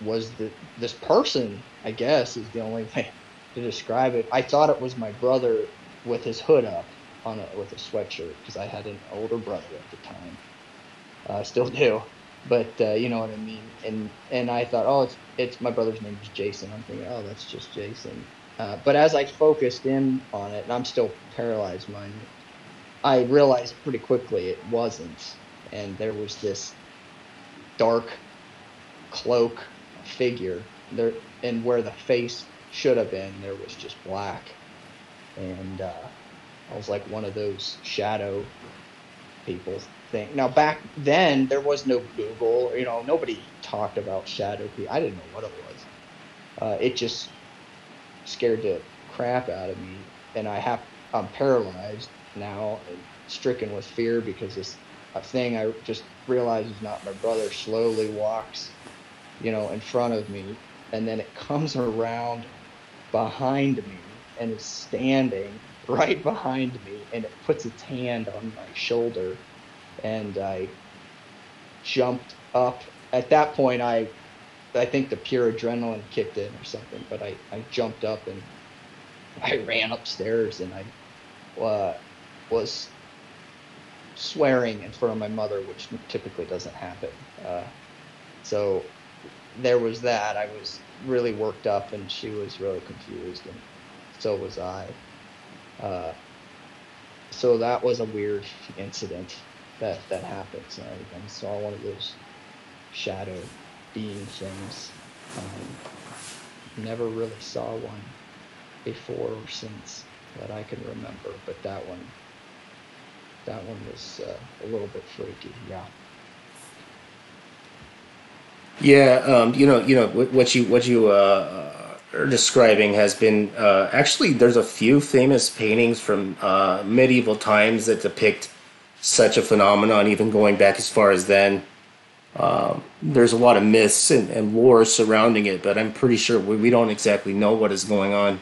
was the this person i guess is the only way to describe it. I thought it was my brother with his hood up on a, with a sweatshirt because i had an older brother at the time. I uh, still do but uh, you know what i mean? And and i thought oh it's it's my brother's name is jason. I'm thinking oh that's just jason. Uh, but as i focused in on it and i'm still paralyzed mind i realized pretty quickly it wasn't. And there was this dark cloak figure there and where the face should have been there was just black. And uh, i was like one of those shadow people thing. Now back then there was no google you know nobody talked about shadow people i didn't know what it was. Uh, it just scared the crap out of me. And i have i'm paralyzed now and stricken with fear because this a thing I just realized is not my brother slowly walks, you know, in front of me, and then it comes around behind me and is standing right behind me, and it puts its hand on my shoulder, and I jumped up. At that point, I, I think the pure adrenaline kicked in or something, but I, I jumped up and I ran upstairs and I uh, was swearing in front of my mother, which typically doesn't happen. Uh, so there was that. I was really worked up, and she was really confused, and so was I. Uh, so that was a weird incident that that happened. So I saw one of those shadow being things. Um, never really saw one before or since that I can remember, but that one that one was uh, a little bit freaky. Yeah. Yeah, um, you know, you know what you what you uh, are describing has been uh, actually. There's a few famous paintings from uh, medieval times that depict such a phenomenon, even going back as far as then. Um, there's a lot of myths and, and lore surrounding it, but I'm pretty sure we, we don't exactly know what is going on.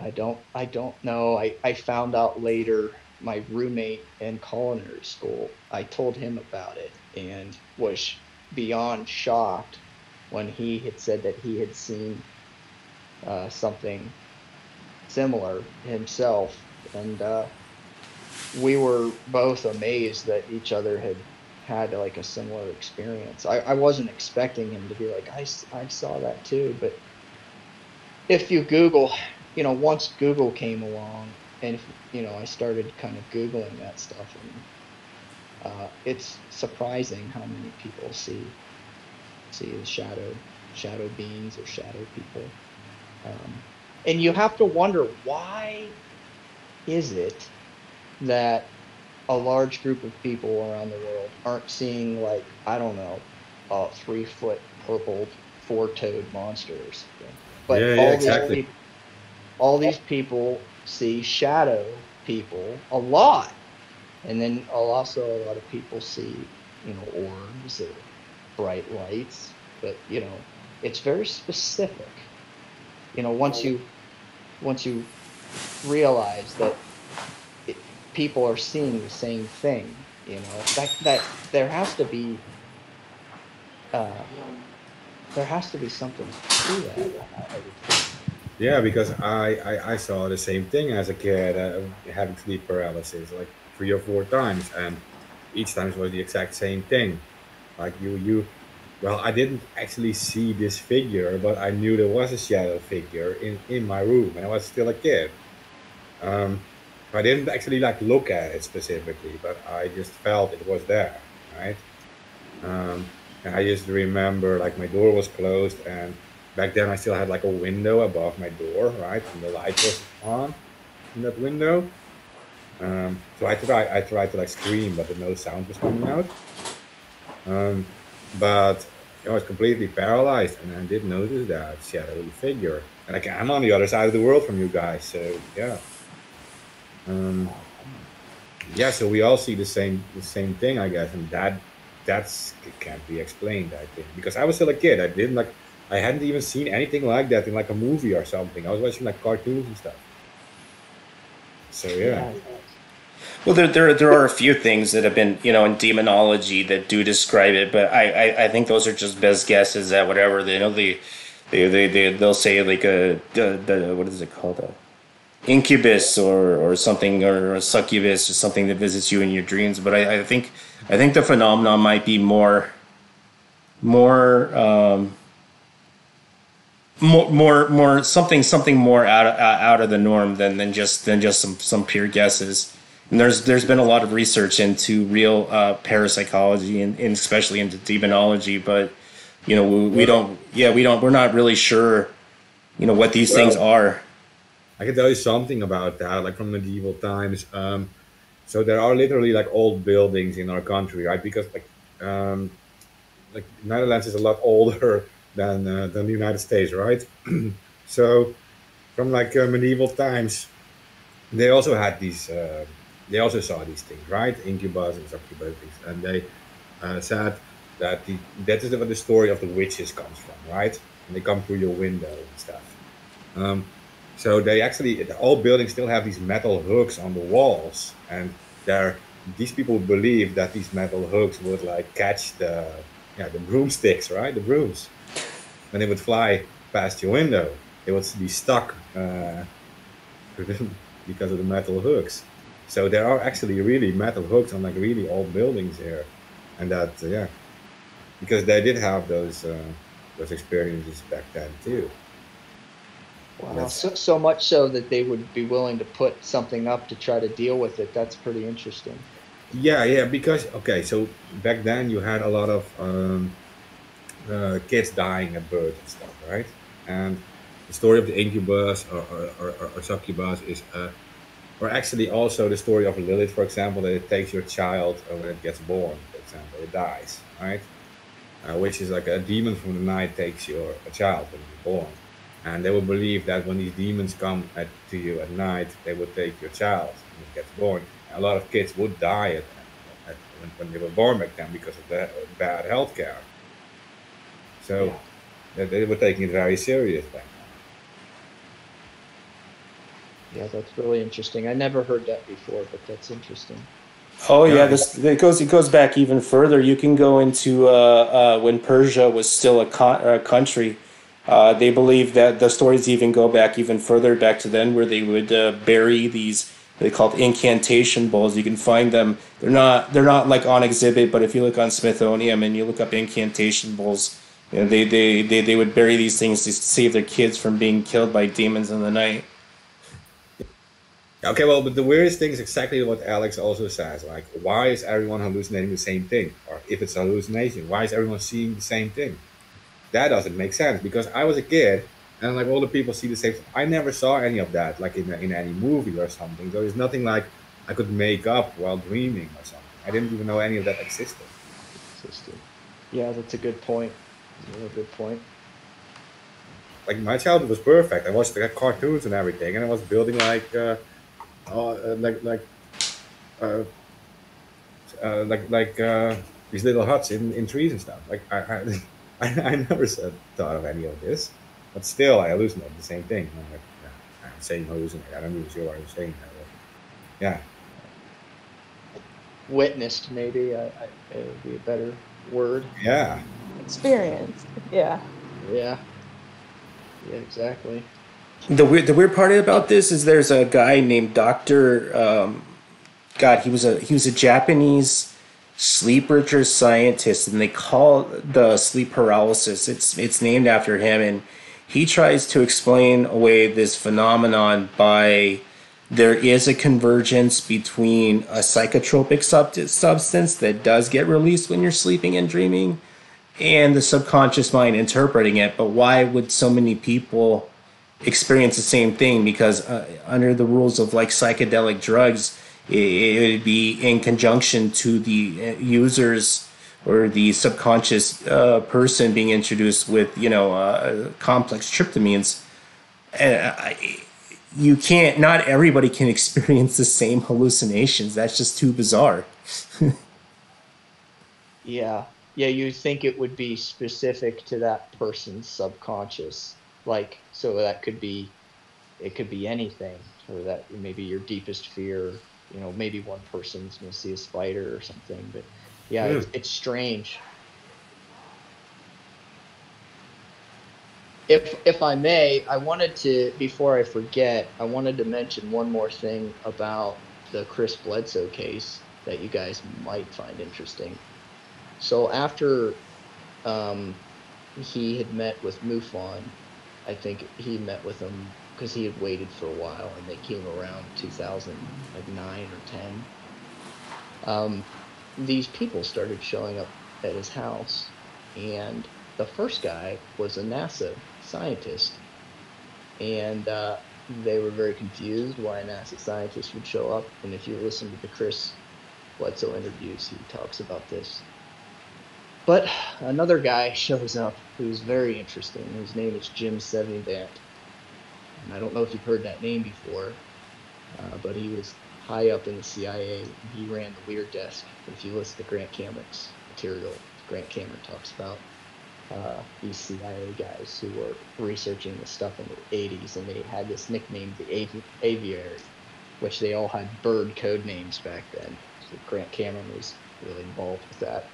I don't I don't know. I, I found out later my roommate in culinary school, I told him about it and was beyond shocked when he had said that he had seen uh, something similar himself. And uh, we were both amazed that each other had had like a similar experience. I, I wasn't expecting him to be like, I, I saw that too. But if you Google, you know, once Google came along, and you know, I started kind of Googling that stuff, and uh, it's surprising how many people see see the shadow shadow beings or shadow people. Um, and you have to wonder why is it that a large group of people around the world aren't seeing like I don't know a three foot purple four toed monsters, but Yeah, yeah, all exactly. these people, all these people see shadow people a lot, and then also a lot of people see you know orbs or bright lights, but you know it's very specific. You know once you once you realize that it, people are seeing the same thing, you know that that there has to be uh, there has to be something to that. Yeah, because I, I, I saw the same thing as a kid, uh, having sleep paralysis like three or four times, and each time it was the exact same thing. Like you, you, well, I didn't actually see this figure, but I knew there was a shadow figure in, in my room, and I was still a kid. Um, I didn't actually like look at it specifically, but I just felt it was there, right? Um, and I just remember like my door was closed, and back then I still had like a window above my door, right? And the light was on in that window. Um, so I tried, I tried to like scream, but no sound was coming out. Um, but I was completely paralyzed, and I did notice that shadowy figure. And like, I'm on the other side of the world from you guys, so yeah. Um, yeah, so we all see the same the same thing, I guess, and that that's can't be explained, I think, because I was still a kid. I didn't like, I hadn't even seen anything like that in like a movie or something. I was watching like cartoons and stuff. So yeah, Well, there, there there are a few things that have been you know in demonology that do describe it, but I, I, I think those are just best guesses at whatever they know they they they, they they'll say like a the, the what is it called a incubus or or something or a succubus or something that visits you in your dreams. But I, I think I think the phenomenon might be more more um, more more more something something more out of out of the norm than than just than just some some pure guesses. And there's there's been a lot of research into real uh, parapsychology and, and especially into demonology, but you know we, we don't yeah we don't we're not really sure you know what these things are. I can tell you something about that, like from medieval times. Um, so there are literally like old buildings in our country, right? Because like um, like Netherlands is a lot older than uh, than the United States, right? so from like uh, medieval times, they also had these. Uh, they also saw these things, right? Incubus and succubus, and they uh, said that the that is where the story of the witches comes from, right? And they come through your window and stuff. Um, so they actually, all buildings still have these metal hooks on the walls, and there, these people believe that these metal hooks would like catch the, yeah, the broomsticks, right? The brooms, when they would fly past your window, they would be stuck uh, because of the metal hooks. So there are actually really metal hooks on like really old buildings here, and that uh, yeah, because they did have those uh, those experiences back then too. Wow. So, so much so that they would be willing to put something up to try to deal with it. That's pretty interesting. Yeah, yeah, because okay, so back then you had a lot of um, uh, kids dying at birth and stuff, right? And the story of the incubus or, or, or, or succubus is, uh, or actually also the story of Lilith, for example, that it takes your child uh, when it gets born, for example, it dies, right? Uh, which is like a demon from the night takes your a child when you're born. And they would believe that when these demons come at, to you at night, they would take your child when it gets born. A lot of kids would die at, at, when, when they were born back then because of bad health care. So they, they were taking it very serious back Yeah, that's really interesting. I never heard that before, but that's interesting. Oh yeah, Yeah. this it goes it goes back even further. You can go into uh, uh, when Persia was still a, co- a country. Uh, they believe that the stories even go back even further back to then, where they would uh, bury these they called incantation bowls. You can find them. They're not they're not like on exhibit, but if you look on Smithsonian and you look up incantation bowls, you know, they, they, they, they would bury these things to save their kids from being killed by demons in the night. Okay, well, but the weirdest thing is exactly what Alex also says. Like, why is everyone hallucinating the same thing? Or if it's a hallucination, why is everyone seeing the same thing? That doesn't make sense because I was a kid and like all the people see the same. I never saw any of that, like in, in any movie or something. So there's nothing like I could make up while dreaming or something. I didn't even know any of that existed. System. Yeah, that's a good point. A good point. Like my childhood was perfect. I watched the cartoons and everything, and I was building like, uh, uh, like like, uh, uh, like like uh, these little huts in, in trees and stuff. Like I I, I, never said, thought of any of this, but still I hallucinate the same thing. I'm like, yeah, I'm saying hallucinate. I don't even see why I'm saying that. Yeah, Witnessed, maybe. I, I, it would be a better word. yeah. Experience. Yeah. Yeah. Yeah, exactly. The weird the weird part about this is there's a guy named Doctor. Um, God, he was a he was a Japanese sleep research scientist, and they call the sleep paralysis. It's it's named after him, and he tries to explain away this phenomenon by there is a convergence between a psychotropic sub- substance that does get released when you're sleeping and dreaming and the subconscious mind interpreting it but why would so many people experience the same thing? Because uh, under the rules of like psychedelic drugs it, would be in conjunction to the uh, users or the subconscious uh, person being introduced with you know uh, complex tryptamines. I, you can't not everybody can experience the same hallucinations. That's just too bizarre. Yeah. Yeah, you think it would be specific to that person's subconscious. Like, so that could be, it could be anything, or that maybe your deepest fear, you know, maybe one person's going to see a spider or something. But yeah, it's, hmm. it's strange. If, if I may, I wanted to, before I forget, I wanted to mention one more thing about the Chris Bledsoe case that you guys might find interesting. So after um, he had met with Mufon, I think he met with him because he had waited for a while, and they came around 2009 or 10. Um, these people started showing up at his house, and the first guy was a NASA scientist, and uh, they were very confused why a NASA scientist would show up. And if you listen to the Chris Bledsoe interviews, he talks about this. But another guy shows up who's very interesting. His name is Jim Semivan. And I don't know if you've heard that name before, uh, but he was high up in the CIA. He ran the Weird Desk. If you listen to Grant Cameron's material, Grant Cameron talks about uh, these CIA guys who were researching this stuff in the 80s, and they had this nickname, the Avi- Aviary, which they all had bird code names back then. So Grant Cameron was really involved with that.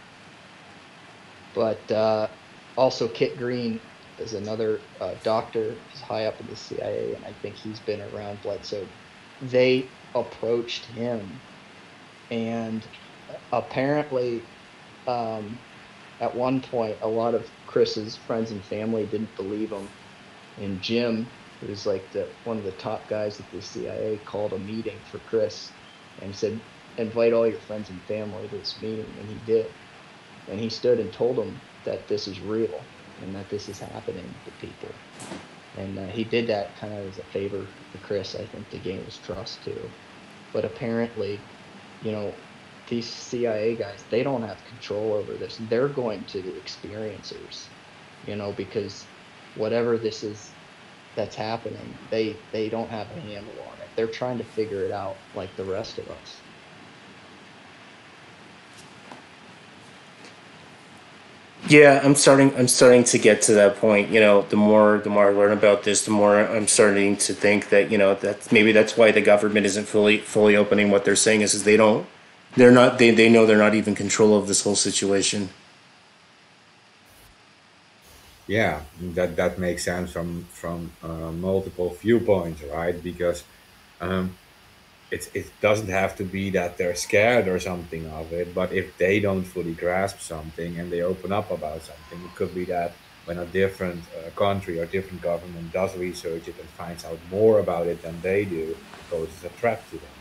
But uh, also, Kit Green is another uh, doctor. He's high up in the CIA, and I think he's been around Bledsoe. They approached him, and apparently, um, at one point, a lot of Chris's friends and family didn't believe him. And Jim, who's like the one of the top guys at the CIA, called a meeting for Chris and said, "Invite all your friends and family to this meeting," and he did and he stood and told them that this is real and that this is happening to people. And uh, he did that kind of as a favor for Chris, I think, to gain his trust too. But apparently, you know, these CIA guys, they don't have control over this. They're going to the experiencers, you know, because whatever this is that's happening, they they don't have a handle on it. They're trying to figure it out like the rest of us. Yeah, I'm starting. I'm starting to get to that point. You know, the more the more I learn about this, the more I'm starting to think that you know that maybe that's why the government isn't fully fully opening. What they're saying is, is they don't. They're not. They they know they're not even control of this whole situation. Yeah, that that makes sense from from uh, multiple viewpoints, right? Because um, it it doesn't have to be that they're scared or something of it, but if they don't fully grasp something and they open up about something, it could be that when a different uh, country or different government does research it and finds out more about it than they do, it poses a threat to them,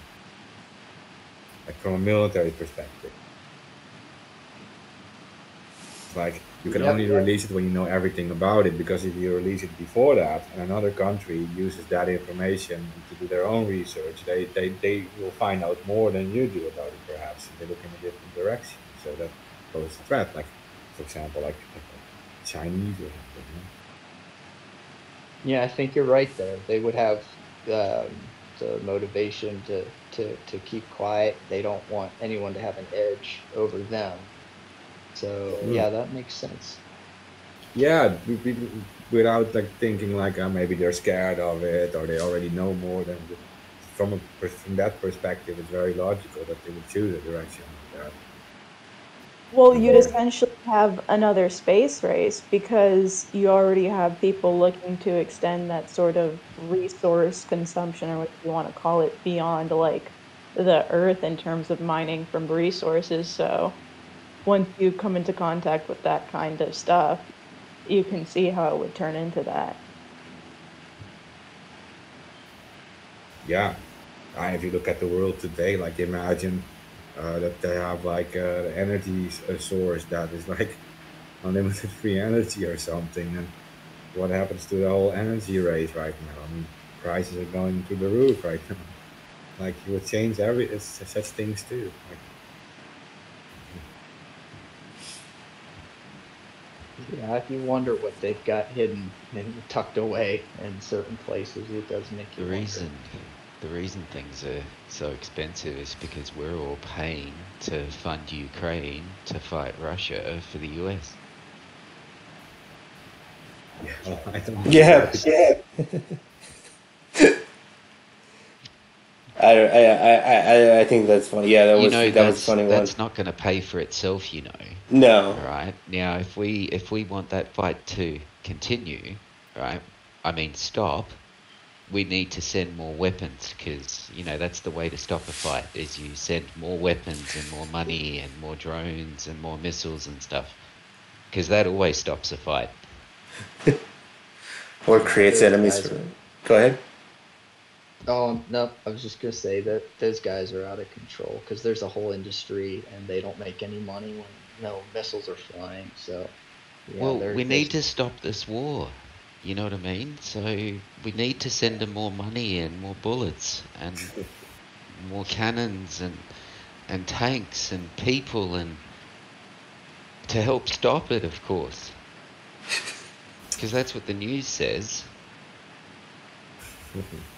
like from a military perspective. Like you can Yep. only release it when you know everything about it because if you release it before that and another country uses that information to do their own research, they, they, they will find out more than you do about it perhaps they look in a different direction. So that poses a threat, like for example, like, like Chinese or something. you know? Yeah, I think you're right there. They would have um, the motivation to, to, to keep quiet. They don't want anyone to have an edge over them. So Mm. yeah, that makes sense. Yeah, we- we- without like thinking like uh, maybe they're scared of it or they already know more than the, from a, from that perspective, it's very logical that they would choose a direction like that. Well, you'd essentially have another space race because you already have people looking to extend that sort of resource consumption or what you want to call it beyond like the earth in terms of mining from resources. So once you come into contact with that kind of stuff, you can see how it would turn into that. Yeah, uh, if you look at the world today, like imagine uh, that they have like uh, energy source that is like unlimited free energy or something, and what happens to the whole energy race right now? I mean, prices are going through the roof right now. Like it would change every it's such things too. Like, Yeah, if you wonder what they've got hidden and tucked away in certain places, it does make The you wonder. reason, the reason things are so expensive is because we're all paying to fund Ukraine to fight Russia for the US. yeah, well, I don't. Yeah, yeah. I, I, I, I, I think that's funny. Yeah, that you was know, that was that's, a funny one. that's not going to pay for itself, you know. No. Right now, if we if we want that fight to continue, right? I mean, stop. We need to send more weapons because you know that's the way to stop a fight. Is you send more weapons and more money and more drones and more missiles and stuff. Because that always stops a fight. Or creates enemies. For, go ahead. Oh no, I was just gonna say that those guys are out of control because there's a whole industry and they don't make any money when no missiles are flying. So yeah, well, we need to stop this war. You know what I mean? So we need to send them more money and more bullets and more cannons and and tanks and people and to help stop it, of course. Because that's what the news says.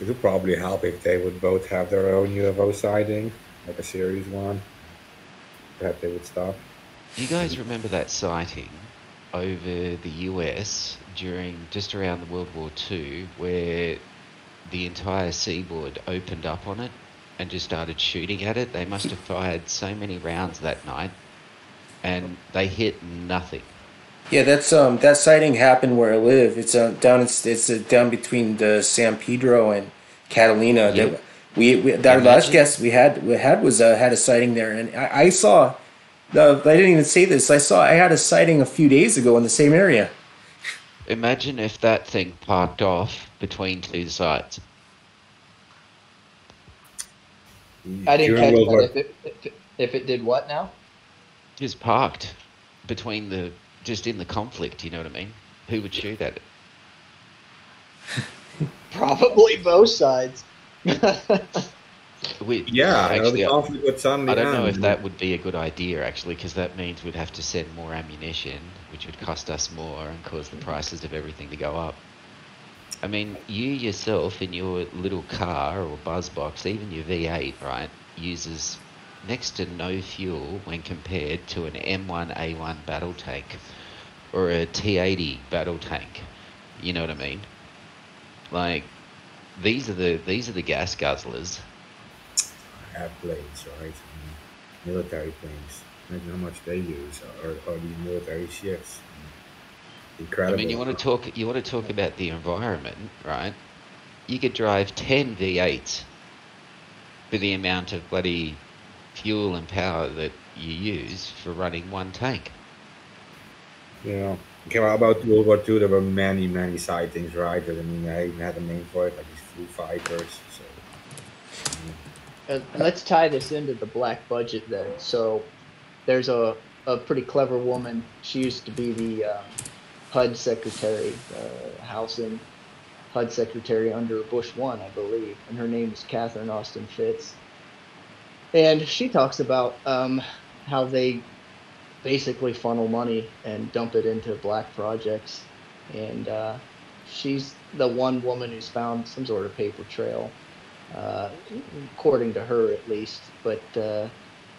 It would probably help if they would both have their own UFO sighting, like a series one. Perhaps they would stop. Do you guys remember that sighting over the US during just around the World War II where the entire seaboard opened up on it and just started shooting at it? They must have fired so many rounds that night and they hit nothing. Yeah, that's um that sighting happened where I live. It's uh, down it's it's uh, down between the San Pedro and Catalina. Yeah. That we, we our last guest we had we had was uh, had a sighting there, and I, I saw. Uh, I didn't even say this. I saw I had a sighting a few days ago in the same area. Imagine if that thing parked off between two sites. I didn't During catch that. If it, if it if it did what now? Just parked between the just in the conflict, you know what I mean? Who would shoot at it? Probably both sides. We, Yeah, I actually, the I- conflict would suddenly I don't know if that would be a good idea actually, because that means we'd have to send more ammunition, which would cost us more and cause the prices of everything to go up. I mean, you yourself in your little car or buzz box, even your V8, right, uses next to no fuel when compared to an M1A1 battle tank or a T80 battle tank. You know what I mean? Like these are the these are the gas guzzlers. i Airplanes, right? Military planes. Imagine how much they use, or, or these military ships. Incredible. I mean, you want to talk you want to talk about the environment, right? You could drive ten V8s for the amount of bloody fuel and power that you use for running one tank. Yeah. Okay, well, about World War II, there were many, many sightings, right? I mean, I even had a name for it, like these Foo Fighters. So, Uh, let's tie this into the black budget then. So there's a, a pretty clever woman. She used to be the um, HUD secretary, uh, housing HUD secretary under Bush one, I believe, and her name is Catherine Austin Fitts. And she talks about um, how they basically funnel money and dump it into black projects. And uh, she's the one woman who's found some sort of paper trail, uh, according to her at least. But uh,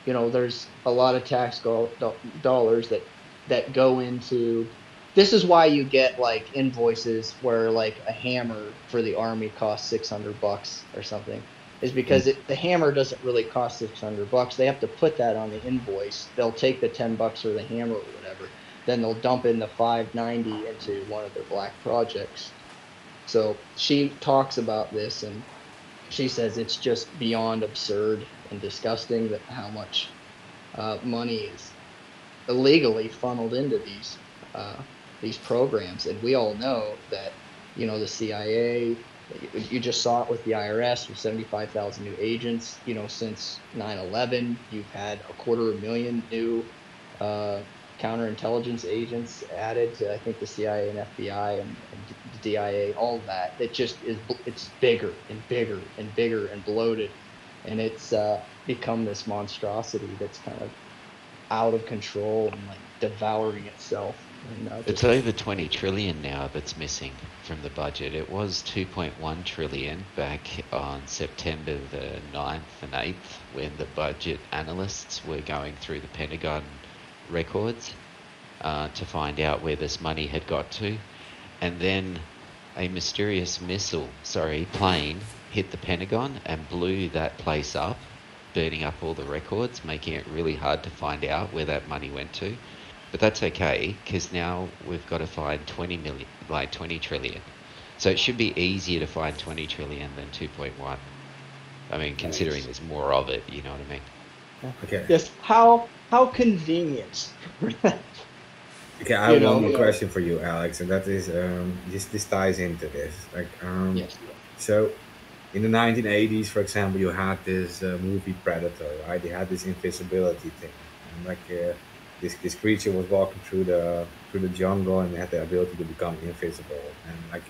you know, there's a lot of tax go- do- dollars that that go into. This is why you get like invoices where like a hammer for the army costs 600 bucks or something is because it, the hammer doesn't really cost 600 bucks. They have to put that on the invoice. They'll take the 10 bucks for the hammer or whatever. Then they'll dump in the 590 into one of their black projects. So she talks about this and she says it's just beyond absurd and disgusting that how much uh, money is illegally funneled into these uh, these programs. And we all know that you know the CIA, you just saw it with the IRS with 75,000 new agents. You know, since 9/11, you've had a quarter of a million new uh, counterintelligence agents added to, I think, the CIA and FBI and, and the DIA. All that. It just is. It's bigger and bigger and bigger and bloated, and it's uh, become this monstrosity that's kind of out of control and like devouring itself. And, uh, It's over 20 trillion now that's missing from the budget. It was 2.1 trillion back on September the 9th and 8th when the budget analysts were going through the Pentagon records uh, to find out where this money had got to. And then a mysterious missile, sorry, plane hit the Pentagon and blew that place up, burning up all the records, making it really hard to find out where that money went to. But that's okay because now we've got to find 20 million, like 20 trillion. So it should be easier to find 20 trillion than 2.1. I mean, considering there's more of it, you know what I mean? okay. just how how convenient. Okay, I you have know, one more yeah. question for you, Alex, and that is um, this. This ties into this. Like, um, yes. so in the 1980s, for example, you had this uh, movie Predator, right? They had this invisibility thing, and like uh, this this creature was walking through the through the jungle and had the ability to become invisible. And like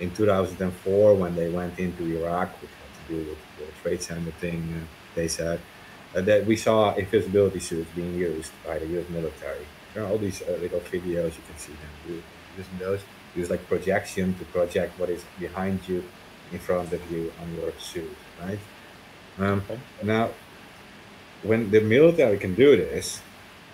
in 2004, when they went into Iraq, which had to do with the Trade Center thing, uh, they said uh, that we saw invisibility suits being used by the U.S. military. There are all these uh, little videos you can see them using those. Use like projection to project what is behind you, in front of you on your suit, right? Um, Okay. Now, when the military can do this,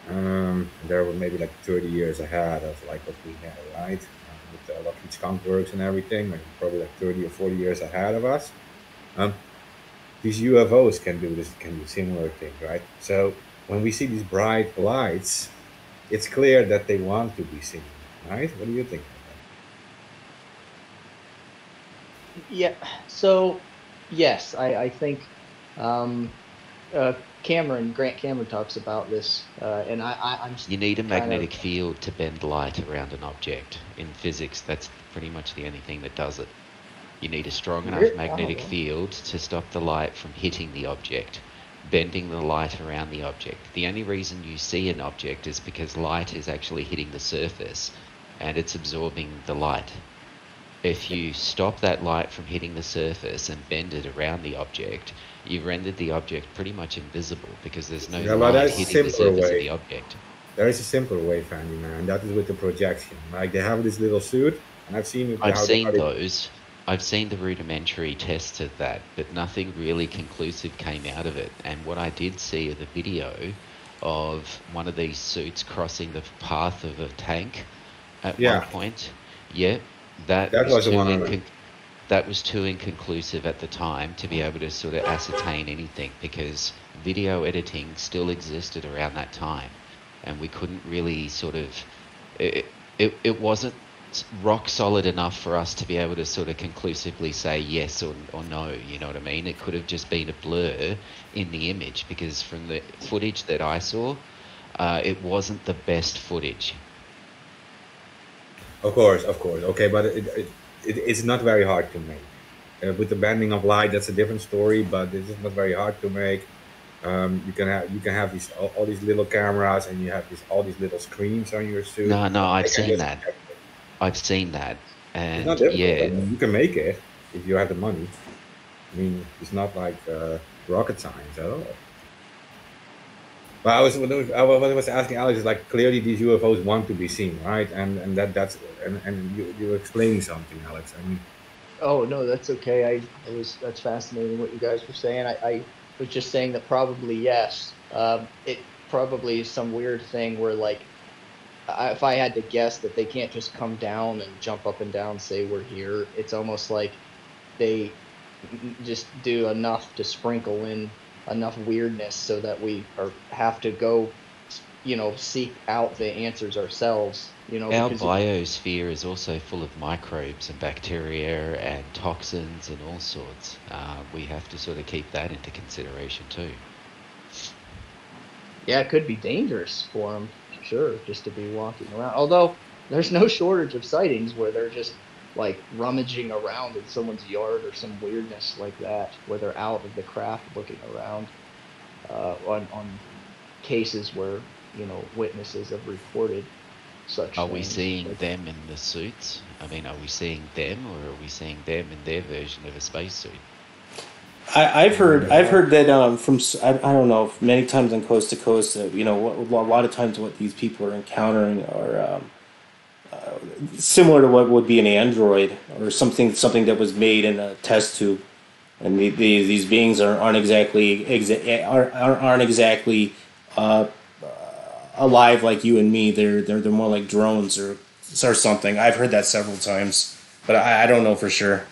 um, they were maybe like 30 years ahead of like what we had, right? Um, with the Lockheed Skunk Works and everything, like probably like 30 or 40 years ahead of us. Um, these UFOs can do this, can do similar things, right? So when we see these bright lights, it's clear that they want to be seen, right? What do you think? Yeah. So, yes, I, I think um, uh, Cameron Grant Cameron talks about this, uh, and I, I I'm You need a kind of- magnetic field to bend light around an object. In physics, that's pretty much the only thing that does it. You need a strong enough magnetic Oh. field to stop the light from hitting the object, bending the light around the object. The only reason you see an object is because light is actually hitting the surface and it's absorbing the light. If you stop that light from hitting the surface and bend it around the object, you've rendered the object pretty much invisible because there's no Yeah, light hitting the surface way. of the object. There is a simpler way, Fanny man, and that is with the projection. Like they have this little suit, and I've seen it. I've seen those, I've seen the rudimentary tests of that, but nothing really conclusive came out of it. And what I did see of the video of one of these suits crossing the path of a tank at Yeah. one point, yeah, that, That was the too one incon- that was too inconclusive at the time to be able to sort of ascertain anything because video editing still existed around that time, and we couldn't really sort of it, it, it wasn't rock solid enough for us to be able to sort of conclusively say yes or, or no you know what i mean? It could have just been a blur in the image because from the footage that i saw uh, it wasn't the best footage Of course, of course. Okay, but it, it, it, it's not very hard to make. Uh, with the bending of light, that's a different story, but it's not very hard to make. Um, you can have you can have these all, all these little cameras, and you have these all these little screens on your suit. no no i've seen that i've seen that It's and not difficult. I mean, you can make it if you have the money. I mean, it's not like uh, rocket science at all. But I was, I was- asking Alex like clearly these UFOs want to be seen, right? And and that that's and, and you you explaining something, Alex. I mean, Oh no, that's okay. I was that's fascinating what you guys were saying. I, I was just saying that probably yes. Um, it probably is some weird thing where like, I, if I had to guess that they can't just come down and jump up and down, say we're here. It's almost like they just do enough to sprinkle in enough weirdness so that we are have to go, you know, seek out the answers ourselves. You know, Our biosphere is also full of microbes and bacteria and toxins and all sorts. Uh, we have to sort of keep that into consideration too. Yeah, it could be dangerous for them, sure, just to be walking around. Although there's no shortage of sightings where they're just like rummaging around in someone's yard or some weirdness like that, where they're out of the craft looking around. Uh, on on cases where you know witnesses have reported such. Are we seeing Like, them in the suits? I mean, are we seeing them or are we seeing them in their version of a spacesuit? I, I've heard I've heard that um, from I don't know many times on coast to coast that you know a lot of times what these people are encountering are um, uh, similar to what would be an android or something something that was made in a test tube, and the, the, these beings are, aren't exactly exa- aren't, aren't exactly uh, alive like you and me. They're they're they're more like drones or or something. I've heard that several times, but I, I don't know for sure.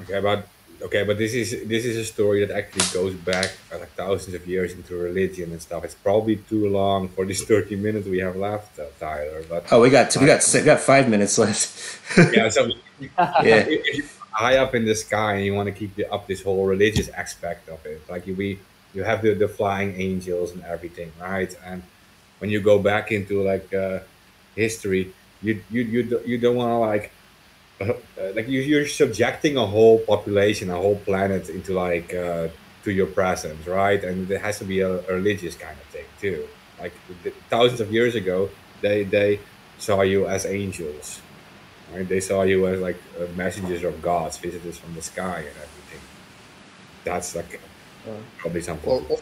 Okay, but okay, but this is this is a story that actually goes back uh, like thousands of years into religion and stuff. It's probably too long for these thirty minutes we have left, uh, Tyler. But Oh, we got we got we got five minutes left. yeah, so yeah. high up in the sky and you want to keep up this whole religious aspect of it, like you, we you have the, the flying angels and everything, right? And when you go back into like uh, history, you you you you don't want to like uh, like you, you're subjecting a whole population, a whole planet into like uh, to your presence, right? And it has to be a, a religious kind of thing too. Like the, thousands of years ago, they they saw you as angels, right? They saw you as like uh, messengers of gods, visitors from the sky, and everything. That's like uh, probably something. Or- or-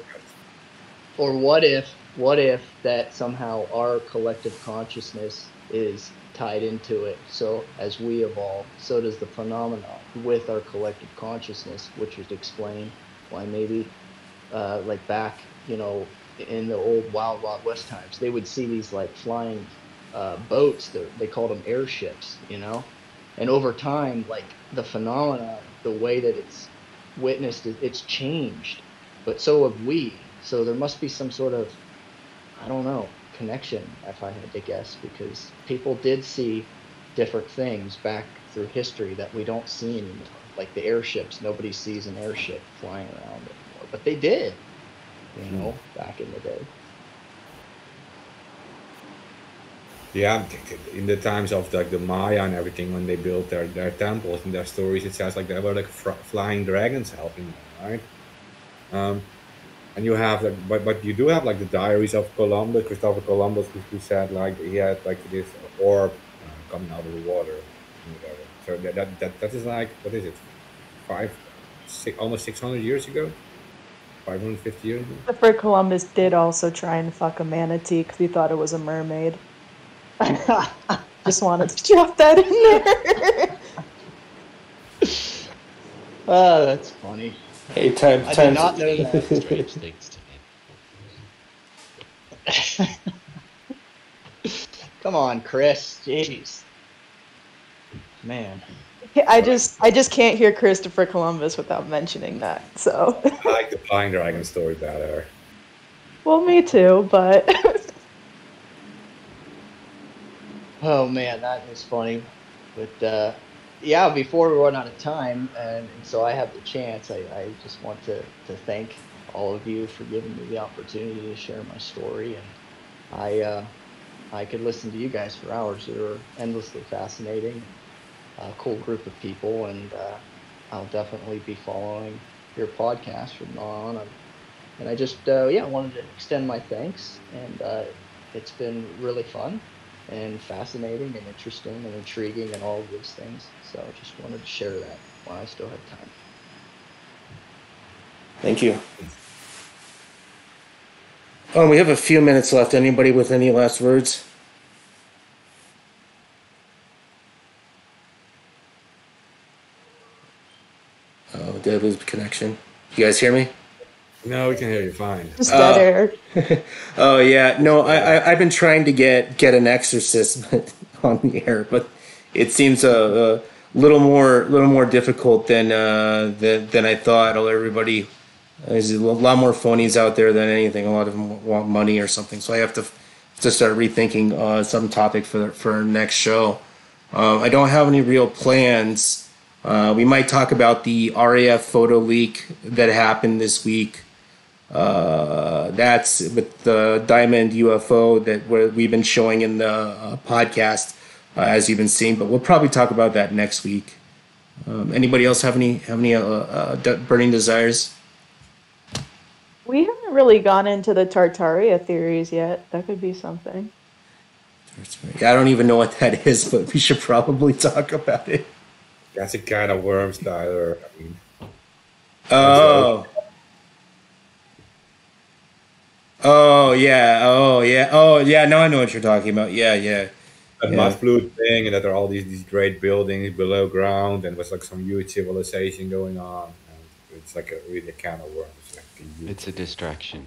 or what if what if that somehow our collective consciousness is tied into it. So as we evolve so does the phenomenon with our collective consciousness which would explain why maybe uh, like back you know in the old wild wild west times they would see these like flying uh, boats. They called them airships you know? And over time like the phenomena the way that it's witnessed it's changed. But so have we. So there must be some sort of, I don't know, connection, if I had to guess, because people did see different things back through history that we don't see anymore. Like the airships, nobody sees an airship flying around anymore, but they did, you know, back in the day. Yeah, in the times of like the Maya and everything, when they built their, their temples and their stories, it says like there were like fr- flying dragons helping them, right? Um, and you have like, but but you do have like the diaries of Columbus, Christopher Columbus, who, who said like he had like this orb uh, coming out of the water, and whatever. So that, that that that is like what is it, five, six, almost six hundred years ago, five hundred fifty years ago. Christopher Columbus did also try and fuck a manatee because he thought it was a mermaid. Just wanted to drop that in there. Oh, that's funny. Hey, time, I time. did not know that. Strange things to me. Come on, Chris. Jeez. Man. I just I just can't hear Christopher Columbus without mentioning that. So, I like the Pine Dragon story better. well, me too, but Oh man, that is funny. But uh, yeah, before we run out of time, and, and so I have the chance, I, I just want to, to thank all of you for giving me the opportunity to share my story. And I uh, I could listen to you guys for hours. You're endlessly fascinating, a cool group of people, and uh, I'll definitely be following your podcast from now on. I'm, and I just uh, yeah I wanted to extend my thanks, and uh, it's been really fun and fascinating and interesting and intriguing and all of these things. So I just wanted to share that while I still have time. Thank you. Oh, we have a few minutes left. Anybody with any last words? Oh, did I lose connection? You guys hear me? No, we can hear you fine. just dead Uh, air. Oh yeah, no, I, I I've been trying to get get an exorcist on the air, but it seems a, a little more little more difficult than uh, than than I thought. Everybody, there's a lot more phonies out there than anything. A lot of them want money or something, so I have to to start rethinking uh, some topic for for our next show. Um, I don't have any real plans. Uh, we might talk about the RAF photo leak that happened this week. Uh, that's with the diamond UFO that we're, we've been showing in the uh, podcast, uh, as you've been seeing. But we'll probably talk about that next week. Um, anybody else have any have any uh, uh, d- burning desires? We haven't really gone into the Tartaria theories yet. That could be something. I don't even know what that is, but we should probably talk about it. That's a kind of worm styler. I mean, Oh. Oh yeah. Oh yeah. Oh yeah. No, I know what you're talking about. Yeah, yeah. A Yeah. mud flood thing, and that there are all these, these great buildings below ground, and was like some huge civilization going on. And it's like a really a kind of worm. It's like a It's a distraction.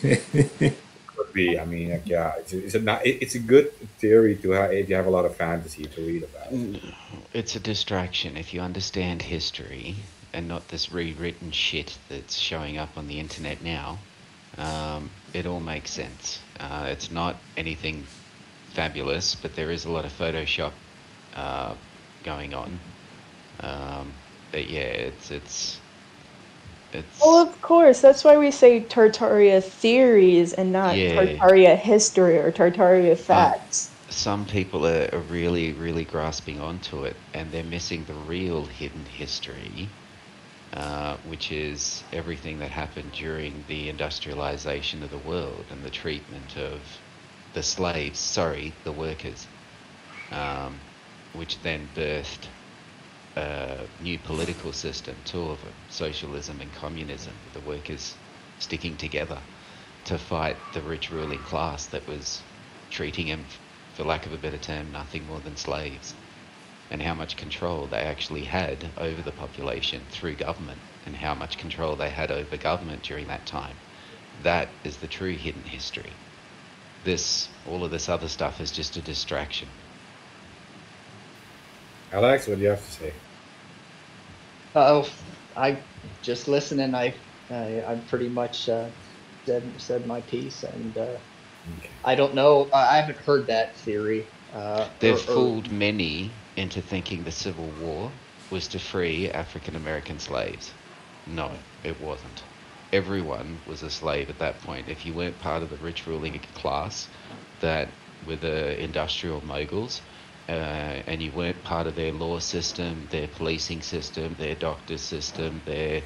could be. I mean, like, yeah, it's a, it's a it's a good theory to have if you have a lot of fantasy to read about. It's a distraction. If you understand history and not this rewritten shit that's showing up on the internet now, um, it all makes sense. Uh, it's not anything fabulous, but there is a lot of Photoshop uh, going on. Um, but yeah, it's it's it's. Well, of course. That's why we say Tartaria theories and not Yeah. Tartaria history or Tartaria facts. some people are, are really, really grasping onto it, and they're missing the real hidden history, uh, which is everything that happened during the industrialization of the world and the treatment of the slaves, sorry, the workers, um, which then birthed a new political system, two of them, socialism and communism, the workers sticking together to fight the rich ruling class that was treating them, for lack of a better term, nothing more than slaves, and how much control they actually had over the population through government, and how much control they had over government during that time. That is the true hidden history. This, all of this other stuff is just a distraction. Alex, what do you have to say? Oh, I just listening. I, I I'm pretty much uh, said said my piece, and uh, Okay. I don't know. I I haven't heard that theory. Uh, They've or- or- fooled many into thinking the Civil War was to free African American slaves. No, it wasn't. Everyone was a slave at that point. If you weren't part of the rich ruling class that were the industrial moguls, uh, and you weren't part of their law system, their policing system, their doctor system, their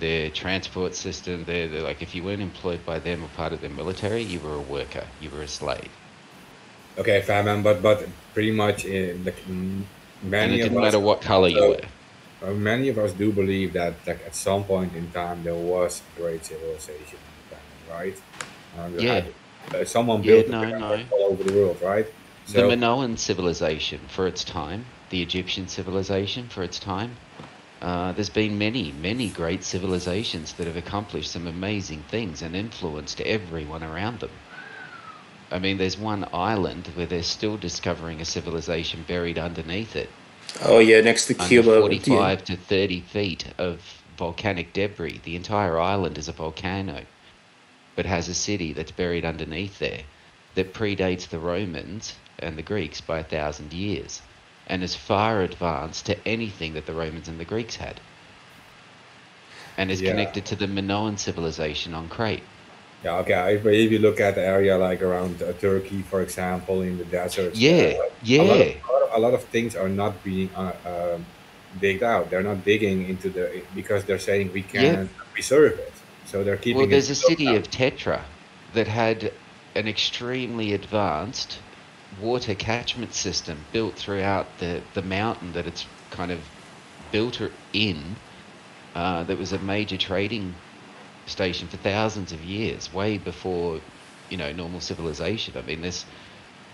their transport system, their, their like if you weren't employed by them or part of their military, you were a worker, you were a slave. Okay, fine, man, but but pretty much in like mm, And it didn't matter what color you were. Uh, many of us do believe that like at some point in time there was a great civilization, on the planet, right? Um, Yeah. had- uh, someone built the no, no. all over the world, right? the Minoan civilization for its time, the Egyptian civilization for its time, Uh, there's been many, many great civilizations that have accomplished some amazing things and influenced everyone around them. I mean, there's one island where they're still discovering a civilization buried underneath it. Oh yeah, next to Cuba. 45 to 30 feet of volcanic debris. The entire island is a volcano, but has a city that's buried underneath there that predates the Romans and the Greeks by a thousand years and is far advanced to anything that the Romans and the Greeks had. And is Yeah. connected to the Minoan civilization on Crete. Yeah, okay. If, if you look at the area like around uh, Turkey, for example, in the deserts, Yeah, uh, yeah. A, lot of, a lot of things are not being uh, um digged out. They're not digging into the because they're saying we can't preserve it. So they're keeping. Well, there's a city locked of Petra that had an extremely advanced water catchment system built throughout the, the mountain that it's kind of built in. Uh, that was a major trading station for thousands of years, way before you know normal civilization. I mean, there's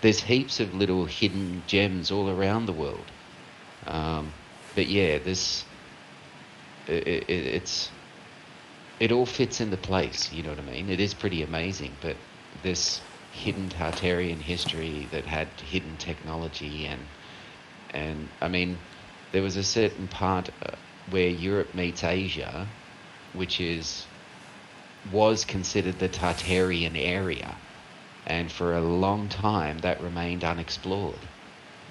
there's heaps of little hidden gems all around the world. Um, but yeah, this it, it, it's it all fits into place. You know what I mean? It is pretty amazing, but this hidden Tartarian history that had hidden technology and and I mean, there was a certain part uh, where Europe meets Asia, which is was considered the Tartarian area, and for a long time that remained unexplored,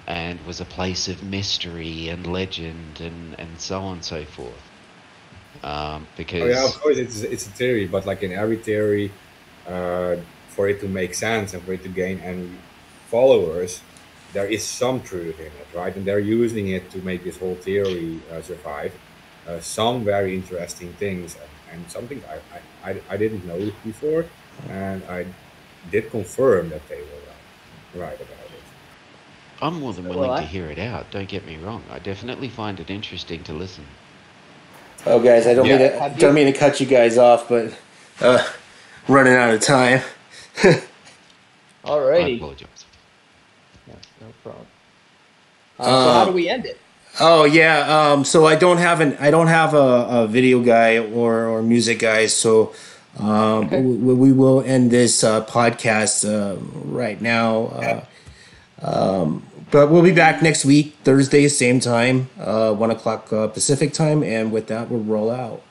and was a place of mystery and legend and and so on and so forth. Um, because Oh yeah, of course it's it's a theory, but like in every theory, uh, for it to make sense and for it to gain any followers, there is some truth in it, right? And they're using it to make this whole theory uh, survive. Uh, some very interesting things, and, and something I, I, I, I didn't know before, and I did confirm that they were right, right about it. I'm more than Well, willing I- to hear it out. Don't get me wrong. I definitely find it interesting to listen. Oh, guys, I don't Yeah. mean to, Have don't mean to cut you guys off, but uh, running out of time. I Alrighty. apologize. Yeah, no problem. Uh, so how Uh, do we end it? Oh yeah. Um, so I don't have an I don't have a, a video guy or or music guy. So um, Okay. we, we will end this uh, podcast uh, right now. Uh, um, but we'll be back next week, Thursday, same time, uh, one o'clock uh, Pacific time, and with that, we'll roll out.